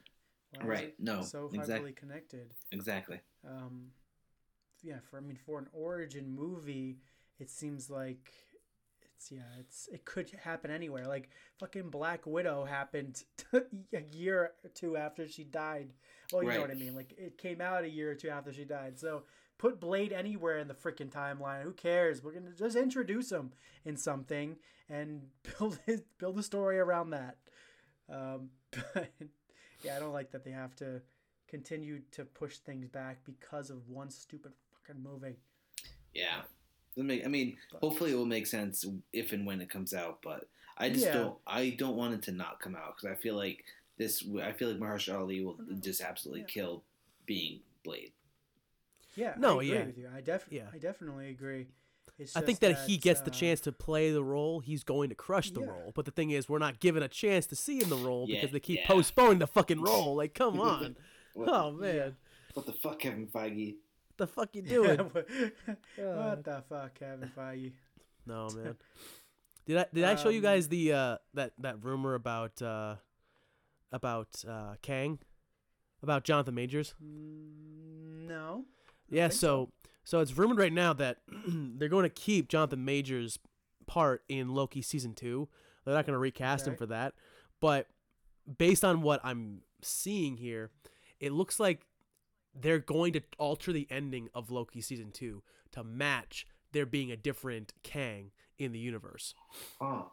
Why Right, no, so exact- heavily connected. exactly? Um, yeah, for I mean, for an origin movie, it seems like it's yeah, it's it could happen anywhere. Like fucking Black Widow happened a year or two after she died. Well, you know what I mean. Like it came out a year or two after she died. So put Blade anywhere in the freaking timeline. Who cares? We're gonna just introduce him in something and build his build a story around that. Um, but yeah, I don't like that they have to continue to push things back because of one stupid fucking movie. Yeah. It'll make, I mean, hopefully it will make sense if and when it comes out, but I just Yeah. don't. I don't want it to not come out because I feel like this. I feel like Mahershala Ali will just absolutely kill being Blade. Yeah, No, I agree yeah. with you. I def Yeah. I definitely agree. It's I think just that he gets the uh, chance to play the role. He's going to crush the Yeah. role. But the thing is, we're not given a chance to see him the role Yeah, because they keep yeah. postponing the fucking role. Like, come on. What- oh man, What the fuck, Kevin Feige? what the fuck you doing? what the fuck, Kevin Feige? no man. Did I did I show you Um, guys the uh that that rumor about uh about uh Kang about Jonathan Majors? No. Yeah, so so it's rumored right now that they're going to keep Jonathan Majors' part in Loki season two. They're not going to recast him for that, but based on what I'm seeing here, it looks like they're going to alter the ending of Loki season two to match there being a different Kang in the universe. Oh,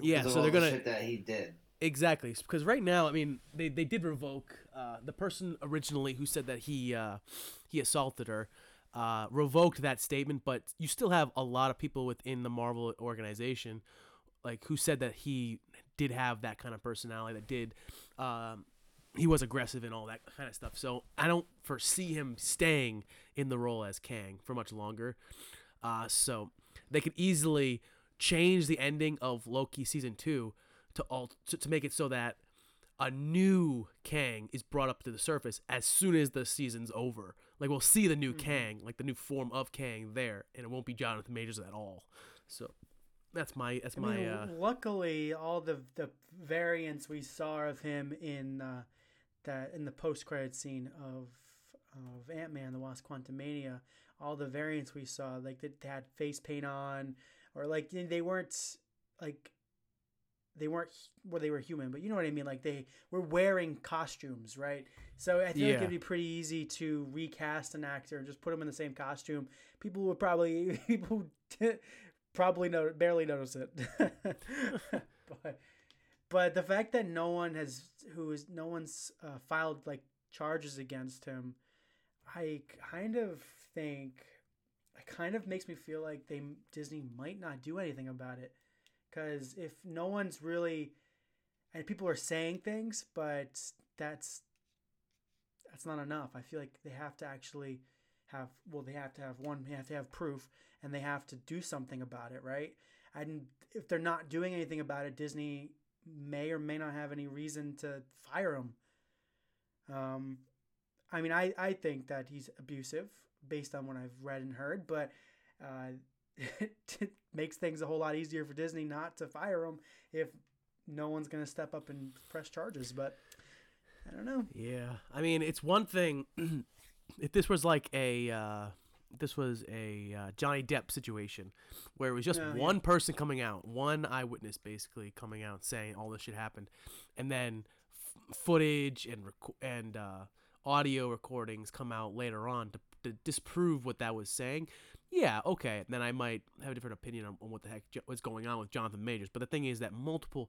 Yeah, so they're gonna shit that he did. Exactly, because right now, I mean, they, they did revoke uh, the person originally who said that he uh, he assaulted her, uh, revoked that statement. But you still have a lot of people within the Marvel organization, like who said that he did have that kind of personality, that did um, he was aggressive and all that kind of stuff. So I don't foresee him staying in the role as Kang for much longer. Uh, so they could easily change the ending of Loki season two to all to, to make it so that a new Kang is brought up to the surface as soon as the season's over. Like we'll see the new Kang, like the new form of Kang there, and it won't be Jonathan Majors at all. So that's my that's I my mean, uh, luckily, all the the variants we saw of him in uh, that in the post credit scene of of Ant Man, the Wasp, Quantumania, all the variants we saw, like they had face paint on, or like they weren't like they weren't where they were human, but you know what I mean. Like they were wearing costumes, right? So I feel like it'd be pretty easy to recast an actor and just put him in the same costume. People would probably people would probably know barely notice it. but but the fact that no one has who is no one's uh, filed like charges against him, I kind of think it kind of makes me feel like they Disney might not do anything about it because if no one's really and people are saying things, but that's that's not enough. I feel like they have to actually have well, they have to have one, they have to have proof, and they have to do something about it, right? And if they're not doing anything about it, Disney may or may not have any reason to fire him. Um, I mean, I, I think that he's abusive based on what I've read and heard, but uh, it makes things a whole lot easier for Disney not to fire him if no one's going to step up and press charges. But I don't know. Yeah, I mean, it's one thing if this was like a uh, this was a uh, Johnny Depp situation where it was just Oh, yeah. one person coming out, one eyewitness basically coming out saying all this shit happened, and then f- footage and rec- and uh, audio recordings come out later on to, to disprove what that was saying. Yeah, okay, then I might have a different opinion on, on what the heck jo- was going on with Jonathan Majors. But the thing is that multiple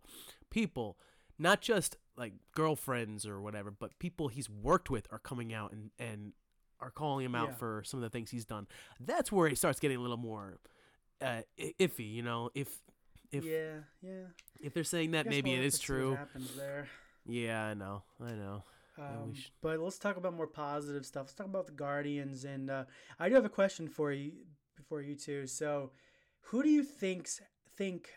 people, not just like girlfriends or whatever, but people he's worked with are coming out and, and are calling him out Yeah. for some of the things he's done. That's where it starts getting a little more uh, iffy, you know. If if yeah, yeah. if they're saying that, maybe it is to see what true. Yeah, I know, I know. Um, but let's talk about more positive stuff. Let's talk about the Guardians, and uh, I do have a question for you, for you two. So, who do you think's think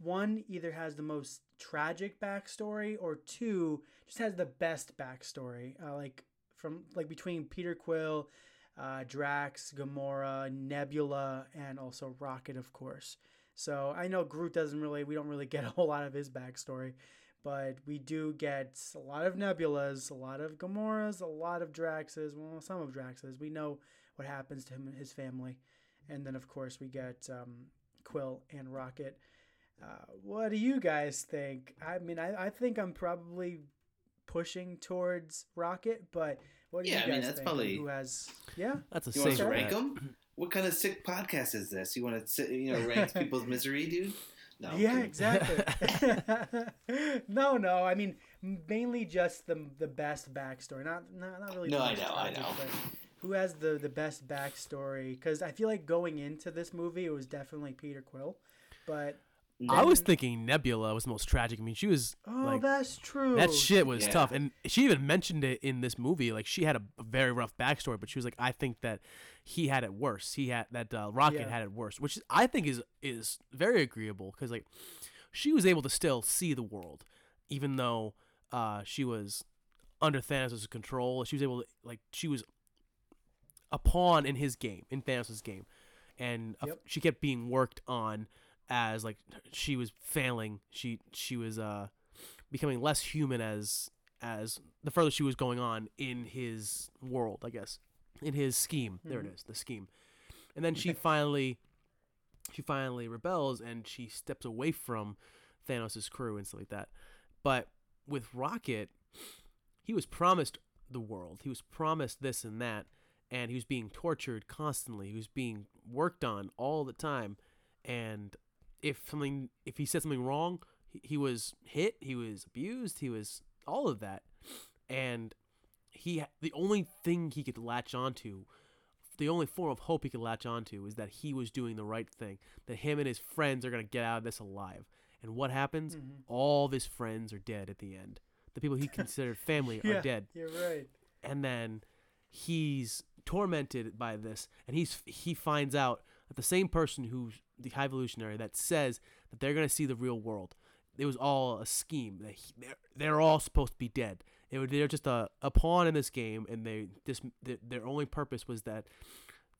one either has the most tragic backstory, or two just has the best backstory? Uh, like from like between Peter Quill, uh, Drax, Gamora, Nebula, and also Rocket, of course. So I know Groot doesn't really, we don't really get a whole lot of his backstory, but we do get a lot of Nebulas, a lot of Gamoras, a lot of Draxes, well, some of Draxes. We know what happens to him and his family. And then, of course, we get um, Quill and Rocket. Uh, what do you guys think? I mean, I, I think I'm probably pushing towards Rocket, but what do yeah, you guys I mean, that's think? probably Who has, yeah? That's a You want safe to rank them? What kind of sick podcast is this? You want to sit, you know, rank people's misery, dude? No. Yeah, exactly. no, no. I mean, mainly just the the best backstory. Not not, not really. No, the I know, I know. but Who has the the best backstory? Because I feel like going into this movie, it was definitely Peter Quill, but I was thinking Nebula was the most tragic. I mean, she was Oh, like that's true. that shit was Yeah. tough, and she even mentioned it in this movie. Like she had a, a very rough backstory, but she was like, I think that he had it worse. He had that uh, Rocket Yeah. had it worse, which I think is is very agreeable because like she was able to still see the world, even though uh, she was under Thanos' control. She was able to like she was a pawn in his game, in Thanos' game, and uh, Yep. she kept being worked on as like she was failing. She she was uh becoming less human as as the further she was going on in his world, I guess, in his scheme. There it is, the scheme. And then she finally she finally rebels and she steps away from Thanos' crew and stuff like that. But with Rocket, he was promised the world. He was promised this and that, and he was being tortured constantly. He was being worked on all the time, and if something, if he said something wrong, he, he was hit. He was abused. He was all of that, and he the only thing he could latch onto. The only form of hope he could latch onto is that he was doing the right thing. That him and his friends are gonna get out of this alive. And what happens? Mm-hmm. All his friends are dead at the end. The people he considered family yeah, are dead You're right. and then he's tormented by this and he's he finds out that the same person who's the high evolutionary that says that they're going to see the real world it was all a scheme they're, they're all supposed to be dead it, they're just a, a pawn in this game and they this their, their only purpose was that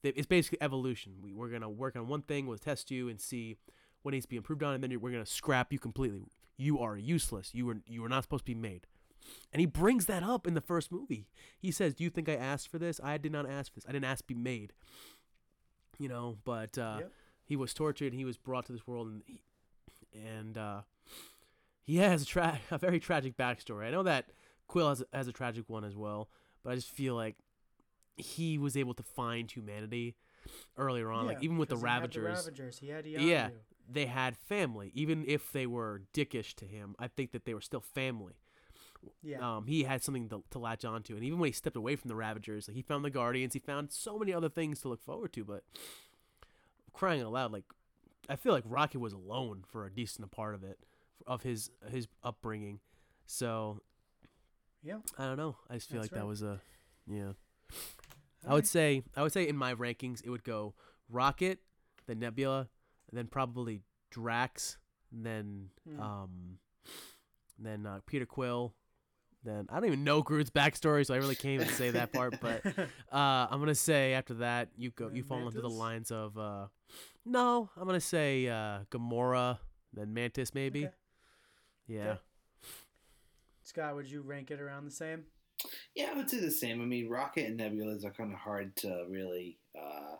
they, it's basically evolution we, we're going to work on one thing we'll test you and see what needs to be improved on and then we're going to scrap you completely you are useless you were you were not supposed to be made and he brings that up in the first movie. He says, "Do you think I asked for this? I did not ask for this. I didn't ask to be made." You know, but uh, Yep. He was tortured. He was brought to this world, and he, and uh, he has a, tra- a very tragic backstory. I know that Quill has a, has a tragic one as well, but I just feel like he was able to find humanity earlier on, like even with the had the Ravagers. Ravagers. He had Yeah, they had family, even if they were dickish to him. I think that they were still family Yeah. um, he had something to, to latch onto. And even when he stepped away from the Ravagers, like he found the Guardians, he found so many other things to look forward to. But crying out loud, like I feel like Rocky was alone for a decent part of it, of his his upbringing. So yeah. I don't know. I just feel That's like that was a yeah. I would say I would say in my rankings it would go Rocket, then Nebula, and then probably Drax, then Hmm. um, then uh, Peter Quill. Then I don't even know Groot's backstory, so I really can't even say that part. But uh, I'm gonna say after that you go you fall into the lines of uh, no, I'm gonna say uh, Gamora, then Mantis maybe. Okay. Yeah. Okay. Scott, would you rank it around the same? Yeah, I would say the same. I mean, Rocket and Nebulas are kind of hard to really uh,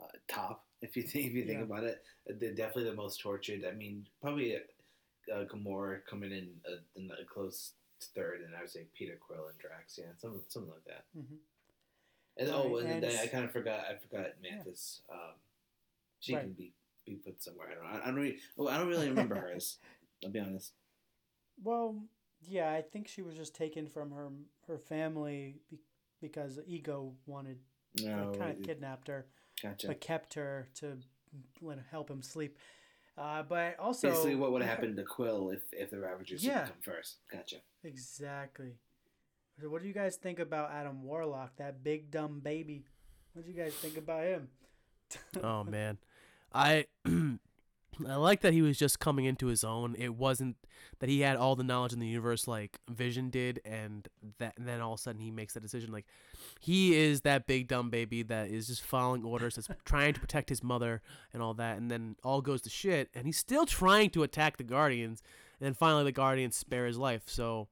uh, top if you think if you think Yeah. about it. They're definitely the most tortured. I mean, probably uh, Gamora coming in uh, in a close third, and I would say Peter Quill and Drax. Yeah, something something like that. Mhm. And oh, Right, and, then I kind of forgot. I forgot Mantis. Um, she Right. can be be put somewhere. I don't. I don't really. Oh, I don't really remember hers. I'll be honest. Well, yeah, I think she was just taken from her her family be, because Ego wanted No, kind right. of kidnapped her, Gotcha. but kept her to let help him sleep. Uh, but also, Basically, what would have happened to Quill if if the Ravagers Yeah. had come first? Gotcha. Exactly. So What do you guys think about Adam Warlock, that big dumb baby? What do you guys think about him? oh man, I I like that he was just coming into his own. It wasn't that he had all the knowledge in the universe like Vision did, and that and then all of a sudden he makes that decision. Like he is that big dumb baby that is just following orders, that's trying to protect his mother and all that, and then all goes to shit, and he's still trying to attack the Guardians, and then finally the Guardians spare his life. So.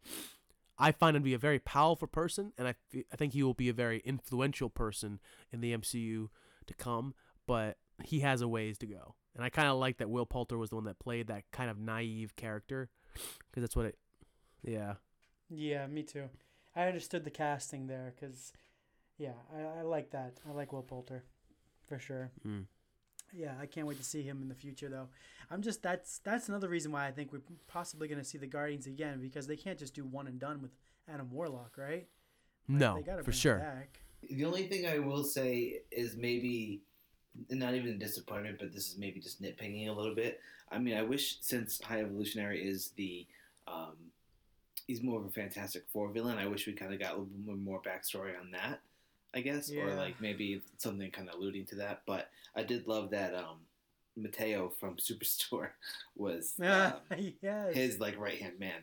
I find him to be a very powerful person, and I, I think he will be a very influential person in the MCU to come. But he has a ways to go, and I kind of like that Will Poulter was the one that played that kind of naive character, because that's what it. Yeah. Yeah, me too. I understood the casting there because, yeah, I, I like that. I like Will Poulter, for sure. Mm. Yeah, I can't wait to see him in the future though. I'm just that's that's another reason why I think we're possibly going to see the Guardians again because they can't just do one and done with Adam Warlock, right? Like, no, they gotta for bring sure. back. The only thing I will say is maybe not even a disappointment, but this is maybe just nitpicking a little bit. I mean, I wish since High Evolutionary is the um, he's more of a Fantastic Four villain. I wish we kind of got a little bit more backstory on that. I guess, or like maybe something kind of alluding to that. But I did love that um, Mateo from Superstore was um, yes. his like right hand man.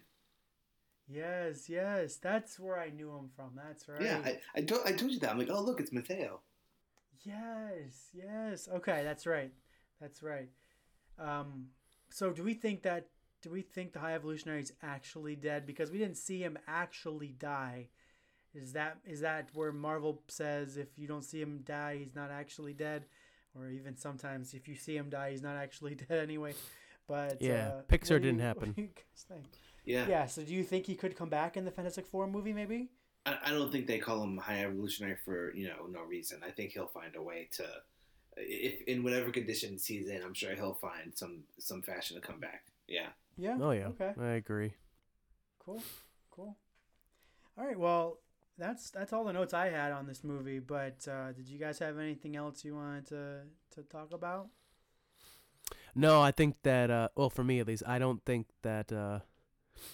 Yes, yes. That's where I knew him from. That's right. Yeah, I, I, told, I told you that. I'm like, oh look, it's Mateo. Yes, yes. Okay, that's right. That's right. Um, so do we think that do we think the High Evolutionary is actually dead because we didn't see him actually die? Is that is that where Marvel says if you don't see him die, he's not actually dead, or even sometimes if you see him die, he's not actually dead anyway? But Yeah, uh, Pixar what didn't you- happen. What do you guys think? Yeah. Yeah. So do you think he could come back in the Fantastic Four movie? Maybe. I, I don't think they call him high evolutionary for you know no reason. I think he'll find a way to, if in whatever conditions he's in, I'm sure he'll find some some fashion to come back. Yeah. Yeah. Oh yeah. Okay. I agree. Cool, cool. All right, well, that's that's all the notes I had on this movie. But uh, did you guys have anything else you wanted to to talk about? No, I think that uh, well, for me at least, I don't think that uh,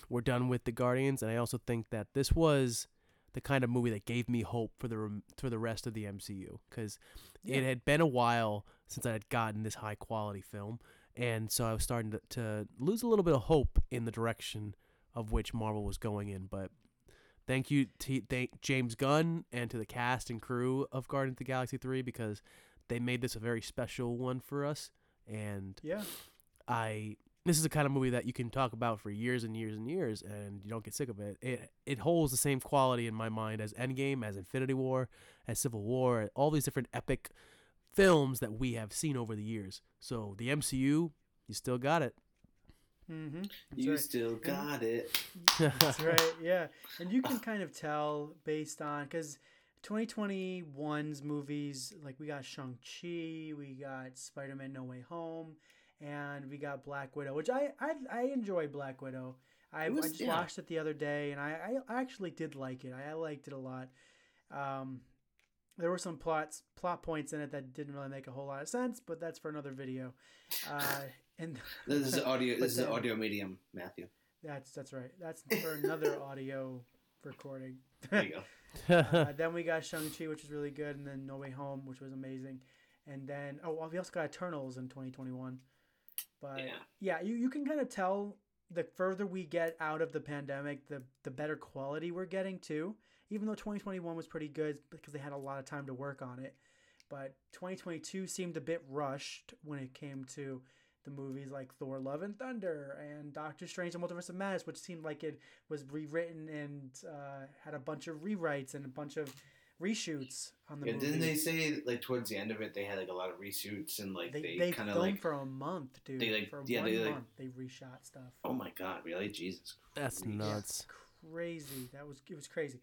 we're done with the Guardians, and I also think that this was the kind of movie that gave me hope for the for the rest of the MCU because Yeah. it had been a while since I had gotten this high quality film, and so I was starting to, to lose a little bit of hope in the direction of which Marvel was going in. But thank you to thank James Gunn and to the cast and crew of Guardians of the Galaxy Three because they made this a very special one for us, and Yeah. I this is the kind of movie that you can talk about for years and years and years and you don't get sick of it. It it holds the same quality in my mind as Endgame, as Infinity War, as Civil War, all these different epic films that we have seen over the years. So the MCU, you still got it. Mm-hmm. You right. still got it. That's right. Yeah, and you can kind of tell based on because 2021's movies like we got Shang Chi, we got Spider Man No Way Home, and we got Black Widow, which I I, I enjoy Black Widow. I, was- I just yeah. watched it the other day, and I, I actually did like it. I, liked it a lot. Um, there were some plots plot points in it that didn't really make a whole lot of sense, but that's for another video. Uh, and This is audio. This is an audio medium, Matthew. That's that's right. That's for another audio recording. There you go. uh, then we got Shang Chi, which was really good, and then No Way Home, which was amazing, and then oh, well, we also got Eternals in 2021. But Yeah. yeah, you, you can kind of tell the further we get out of the pandemic, the the better quality we're getting too. Even though 2021 was pretty good because they had a lot of time to work on it, but 2022 seemed a bit rushed when it came to the movies like Thor: Love and Thunder and Doctor Strange: and Multiverse of Madness, which seemed like it was rewritten and uh, had a bunch of rewrites and a bunch of reshoots on the Yeah, movie. didn't they say like towards the end of it they had like a lot of reshoots and like They, they, they, kind of like for a month, dude. they, like- for yeah, one they, like- month, they reshot stuff. oh my god really Jesus That's Christ. nuts. Crazy. That was it was crazy.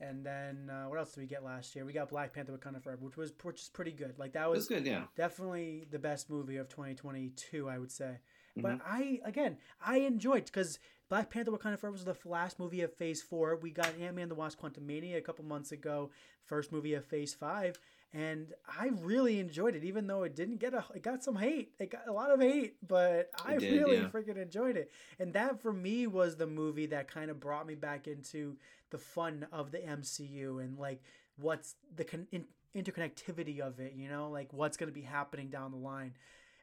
And then uh, what else did we get last year? We got Black Panther: Wakanda Forever, which was which is pretty good. Like that was, was good yeah definitely the best movie of 2022, I would say. Mm-hmm. But I again, I enjoyed because Black Panther: Wakanda Forever was the last movie of Phase Four. We got Ant Man: The Wasp: Quantumania a couple months ago, first movie of Phase Five, and I really enjoyed it, even though it didn't get a it got some hate. It got a lot of hate, but I did, really yeah. freaking enjoyed it. And that for me was the movie that kind of brought me back into the fun of the MCU and like what's the con- in- interconnectivity of it. You know, like what's going to be happening down the line.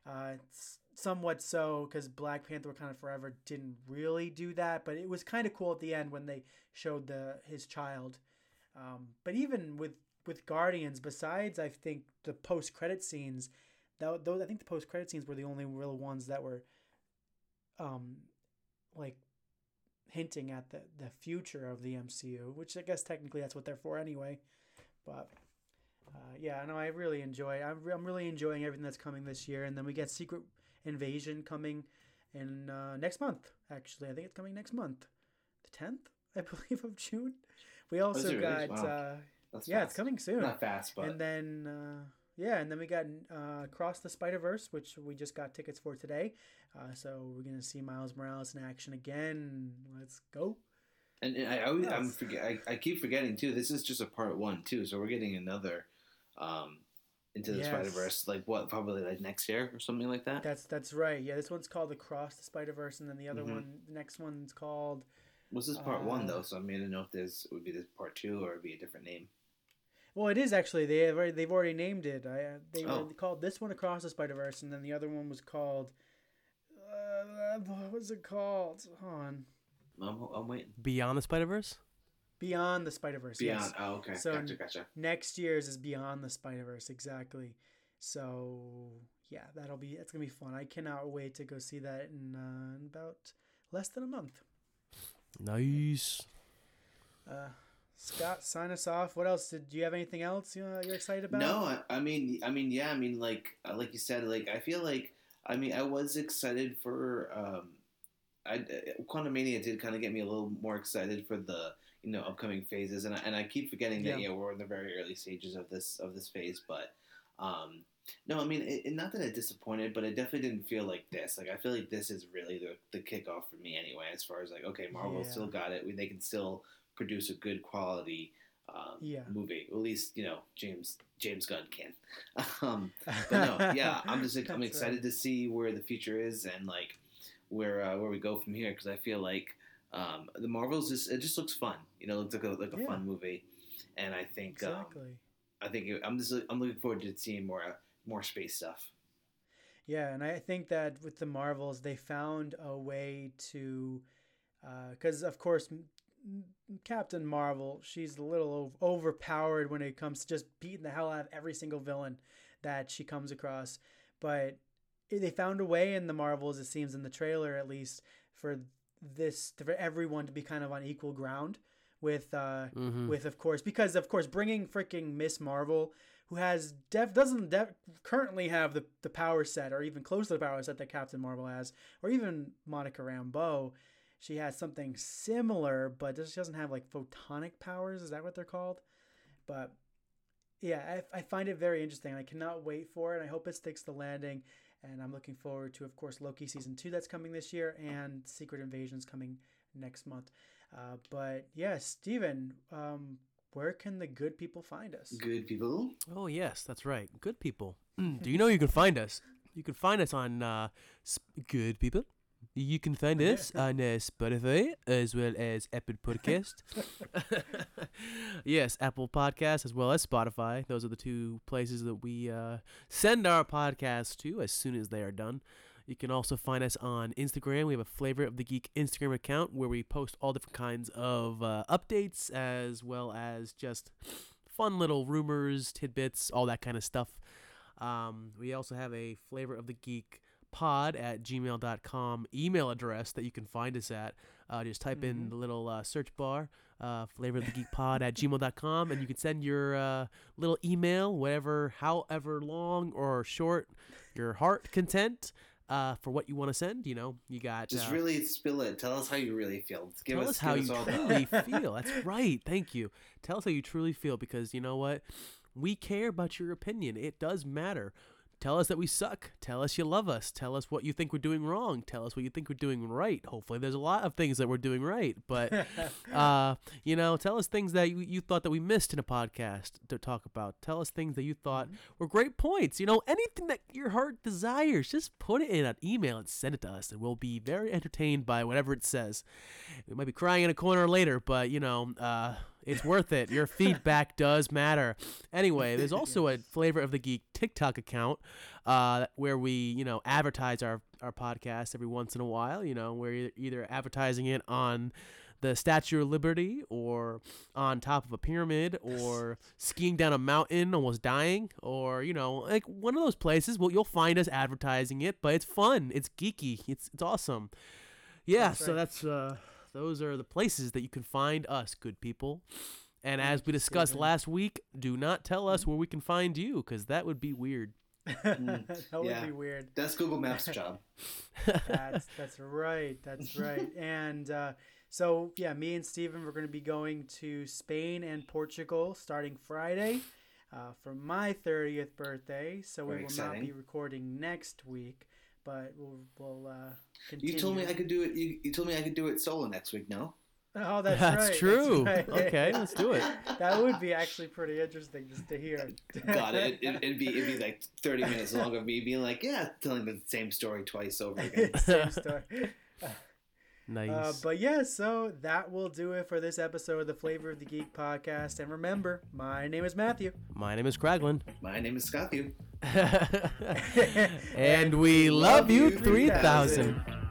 Uh, s- somewhat so because Black Panther kind of Forever didn't really do that, but it was kind of cool at the end when they showed the his child. Um, but even with with Guardians, besides I think the post credit scenes, tho- those I think the post credit scenes were the only real ones that were, um, like hinting at the the future of the MCU, which I guess technically that's what they're for anyway. But uh, yeah, no, I really enjoy. I'm re- I'm really enjoying everything that's coming this year, and then we get Secret Invasion coming in uh, next month. Actually, I think it's coming next month, the tenth, I believe, of June. We also got Wow. uh, yeah, it's coming soon. Not fast, but and then uh, yeah, and then we got uh, Cross the Spider Verse, which we just got tickets for today. Uh, so we're gonna see Miles Morales in action again. Let's go. And, and I always I'm forget I, I keep forgetting too. This is just a part one too, so we're getting another um into the Yes. Spider Verse. Like what? Probably like next year or something like that. That's that's right. Yeah, this one's called Across the Spider Verse, and then the other Mhm. one, the next one's called. Was this part one uh, though? So I mean, I don't know if this would be this part two or it'd be a different name. Well, it is actually. They have already, they've already named it. I uh, they Oh. were called this one Across the Spider Verse, and then the other one was called. Uh, what was it called? Hold on. I'm, I'm waiting. Beyond the Spider Verse. Beyond the Spider Verse. Beyond. Yes. Oh, okay. So gotcha. Gotcha. next year's is Beyond the Spider Verse exactly. So yeah, that'll be it's gonna be fun. I cannot wait to go see that in, uh, in about less than a month. Nice. Uh, Scott, sign us off. What else? Did do you have anything else you, uh, you're excited about? No, I, I mean, I mean, yeah, I mean, like, uh, like you said, like, I feel like, I mean, I was excited for, um, I, uh, Quantum Mania did kind of get me a little more excited for the, you know, upcoming phases, and I, and I keep forgetting that, Yeah. yeah, we're in the very early stages of this of this phase, but, um, no, I mean, it, it- not that it disappointed, but it definitely didn't feel like this. Like, I feel like this is really the the kickoff for me anyway, as far as like, okay, Marvel Yeah. still got it, they can still produce a good quality um, Yeah. movie. At least you know James James Gunn can. Um, but no, yeah, I'm just I'm excited right. to see where the future is and like where uh, where we go from here because I feel like um, the Marvels just it just looks fun. You know, it looks like a like a Yeah. fun movie, and I think um, I think it, I'm just I'm looking forward to seeing more uh, more space stuff. Yeah, and I think that with the Marvels, they found a way to, because of course, Captain Marvel, she's a little overpowered when it comes to just beating the hell out of every single villain that she comes across. But they found a way in the Marvels, it seems in the trailer at least, for this for everyone to be kind of on equal ground with uh Mhm. with of course because of course bringing freaking Miss Marvel who has def doesn't def, currently have the the power set or even close to the power set that Captain Marvel has or even Monica Rambeau she has something similar but she doesn't have like photonic powers is that what they're called but yeah I, I find it very interesting I cannot wait for it I hope it sticks the landing and I'm looking forward to of course Loki season 2 that's coming this year and Secret Invasions coming next month uh, but yeah, Steven, um, where can the good people find us? Good people. Oh yes, that's right. Good people. Do you know you can find us? You can find us on uh, Sp- Good People. You can find us on uh, Spotify as well as Apple Podcast. yes, Apple Podcast as well as Spotify. Those are the two places that we uh, send our podcasts to as soon as they are done. You can also find us on Instagram. We have a Flavor of the Geek Instagram account where we post all different kinds of uh, updates as well as just fun little rumors, tidbits, all that kind of stuff. Um, we also have a Flavor of the Geek pod at gmail.com email address that you can find us at. Uh, just type in Mhm. the little uh, search bar, uh, Flavor of the Geek pod at gmail.com, and you can send your uh, little email, whatever, however long or short your heart content uh, for what you want to send. You know, you got Just uh, really spill it. Tell us how you really feel. Give Tell us, us how you us truly feel. That's right. Thank you. Tell us how you truly feel because you know what? We care about your opinion. It does matter. Tell us that we suck. Tell us you love us. Tell us what you think we're doing wrong. Tell us what you think we're doing right. Hopefully, there's a lot of things that we're doing right, but uh, you know, tell us things that you, you thought that we missed in a podcast to talk about. Tell us things that you thought were great points. You know, anything that your heart desires, just put it in an email and send it to us, and we'll be very entertained by whatever it says. We might be crying in a corner later, but you know, uh, it's worth it. Your feedback does matter. Anyway, there's also a Flavor of the Geek TikTok account uh, where we, you know, advertise our, our podcast every once in a while. You know, we're either advertising it on the Statue of Liberty or on top of a pyramid or skiing down a mountain almost dying or you know like one of those places well you'll find us advertising it but it's fun it's geeky it's it's awesome yeah That's so right. that's uh those are the places that you can find us good people and as we discussed last week do not tell us where we can find you because that would be weird that would yeah. be weird. That's Google Maps' job. that's that's right. That's right. And uh, so yeah, me and Steven we're going to be going to Spain and Portugal starting Friday uh, for my 30th birthday. So Very we will not be recording next week, but we'll we'll uh, continue. You told me I could do it. You, you told me I could do it solo next week. No. Oh, that's, That's right. true. right. Okay, let's do it. that would be actually pretty interesting just to hear. God, it, it, it'd be it'd be like thirty minutes long of me being like, yeah, telling the same story twice over again. Same story. nice Uh, but yeah, so that will do it for this episode of the Flavor of the Geek podcast. And remember, my name is Matthew. my name is Kraglin My name is Scott. and we love you 3000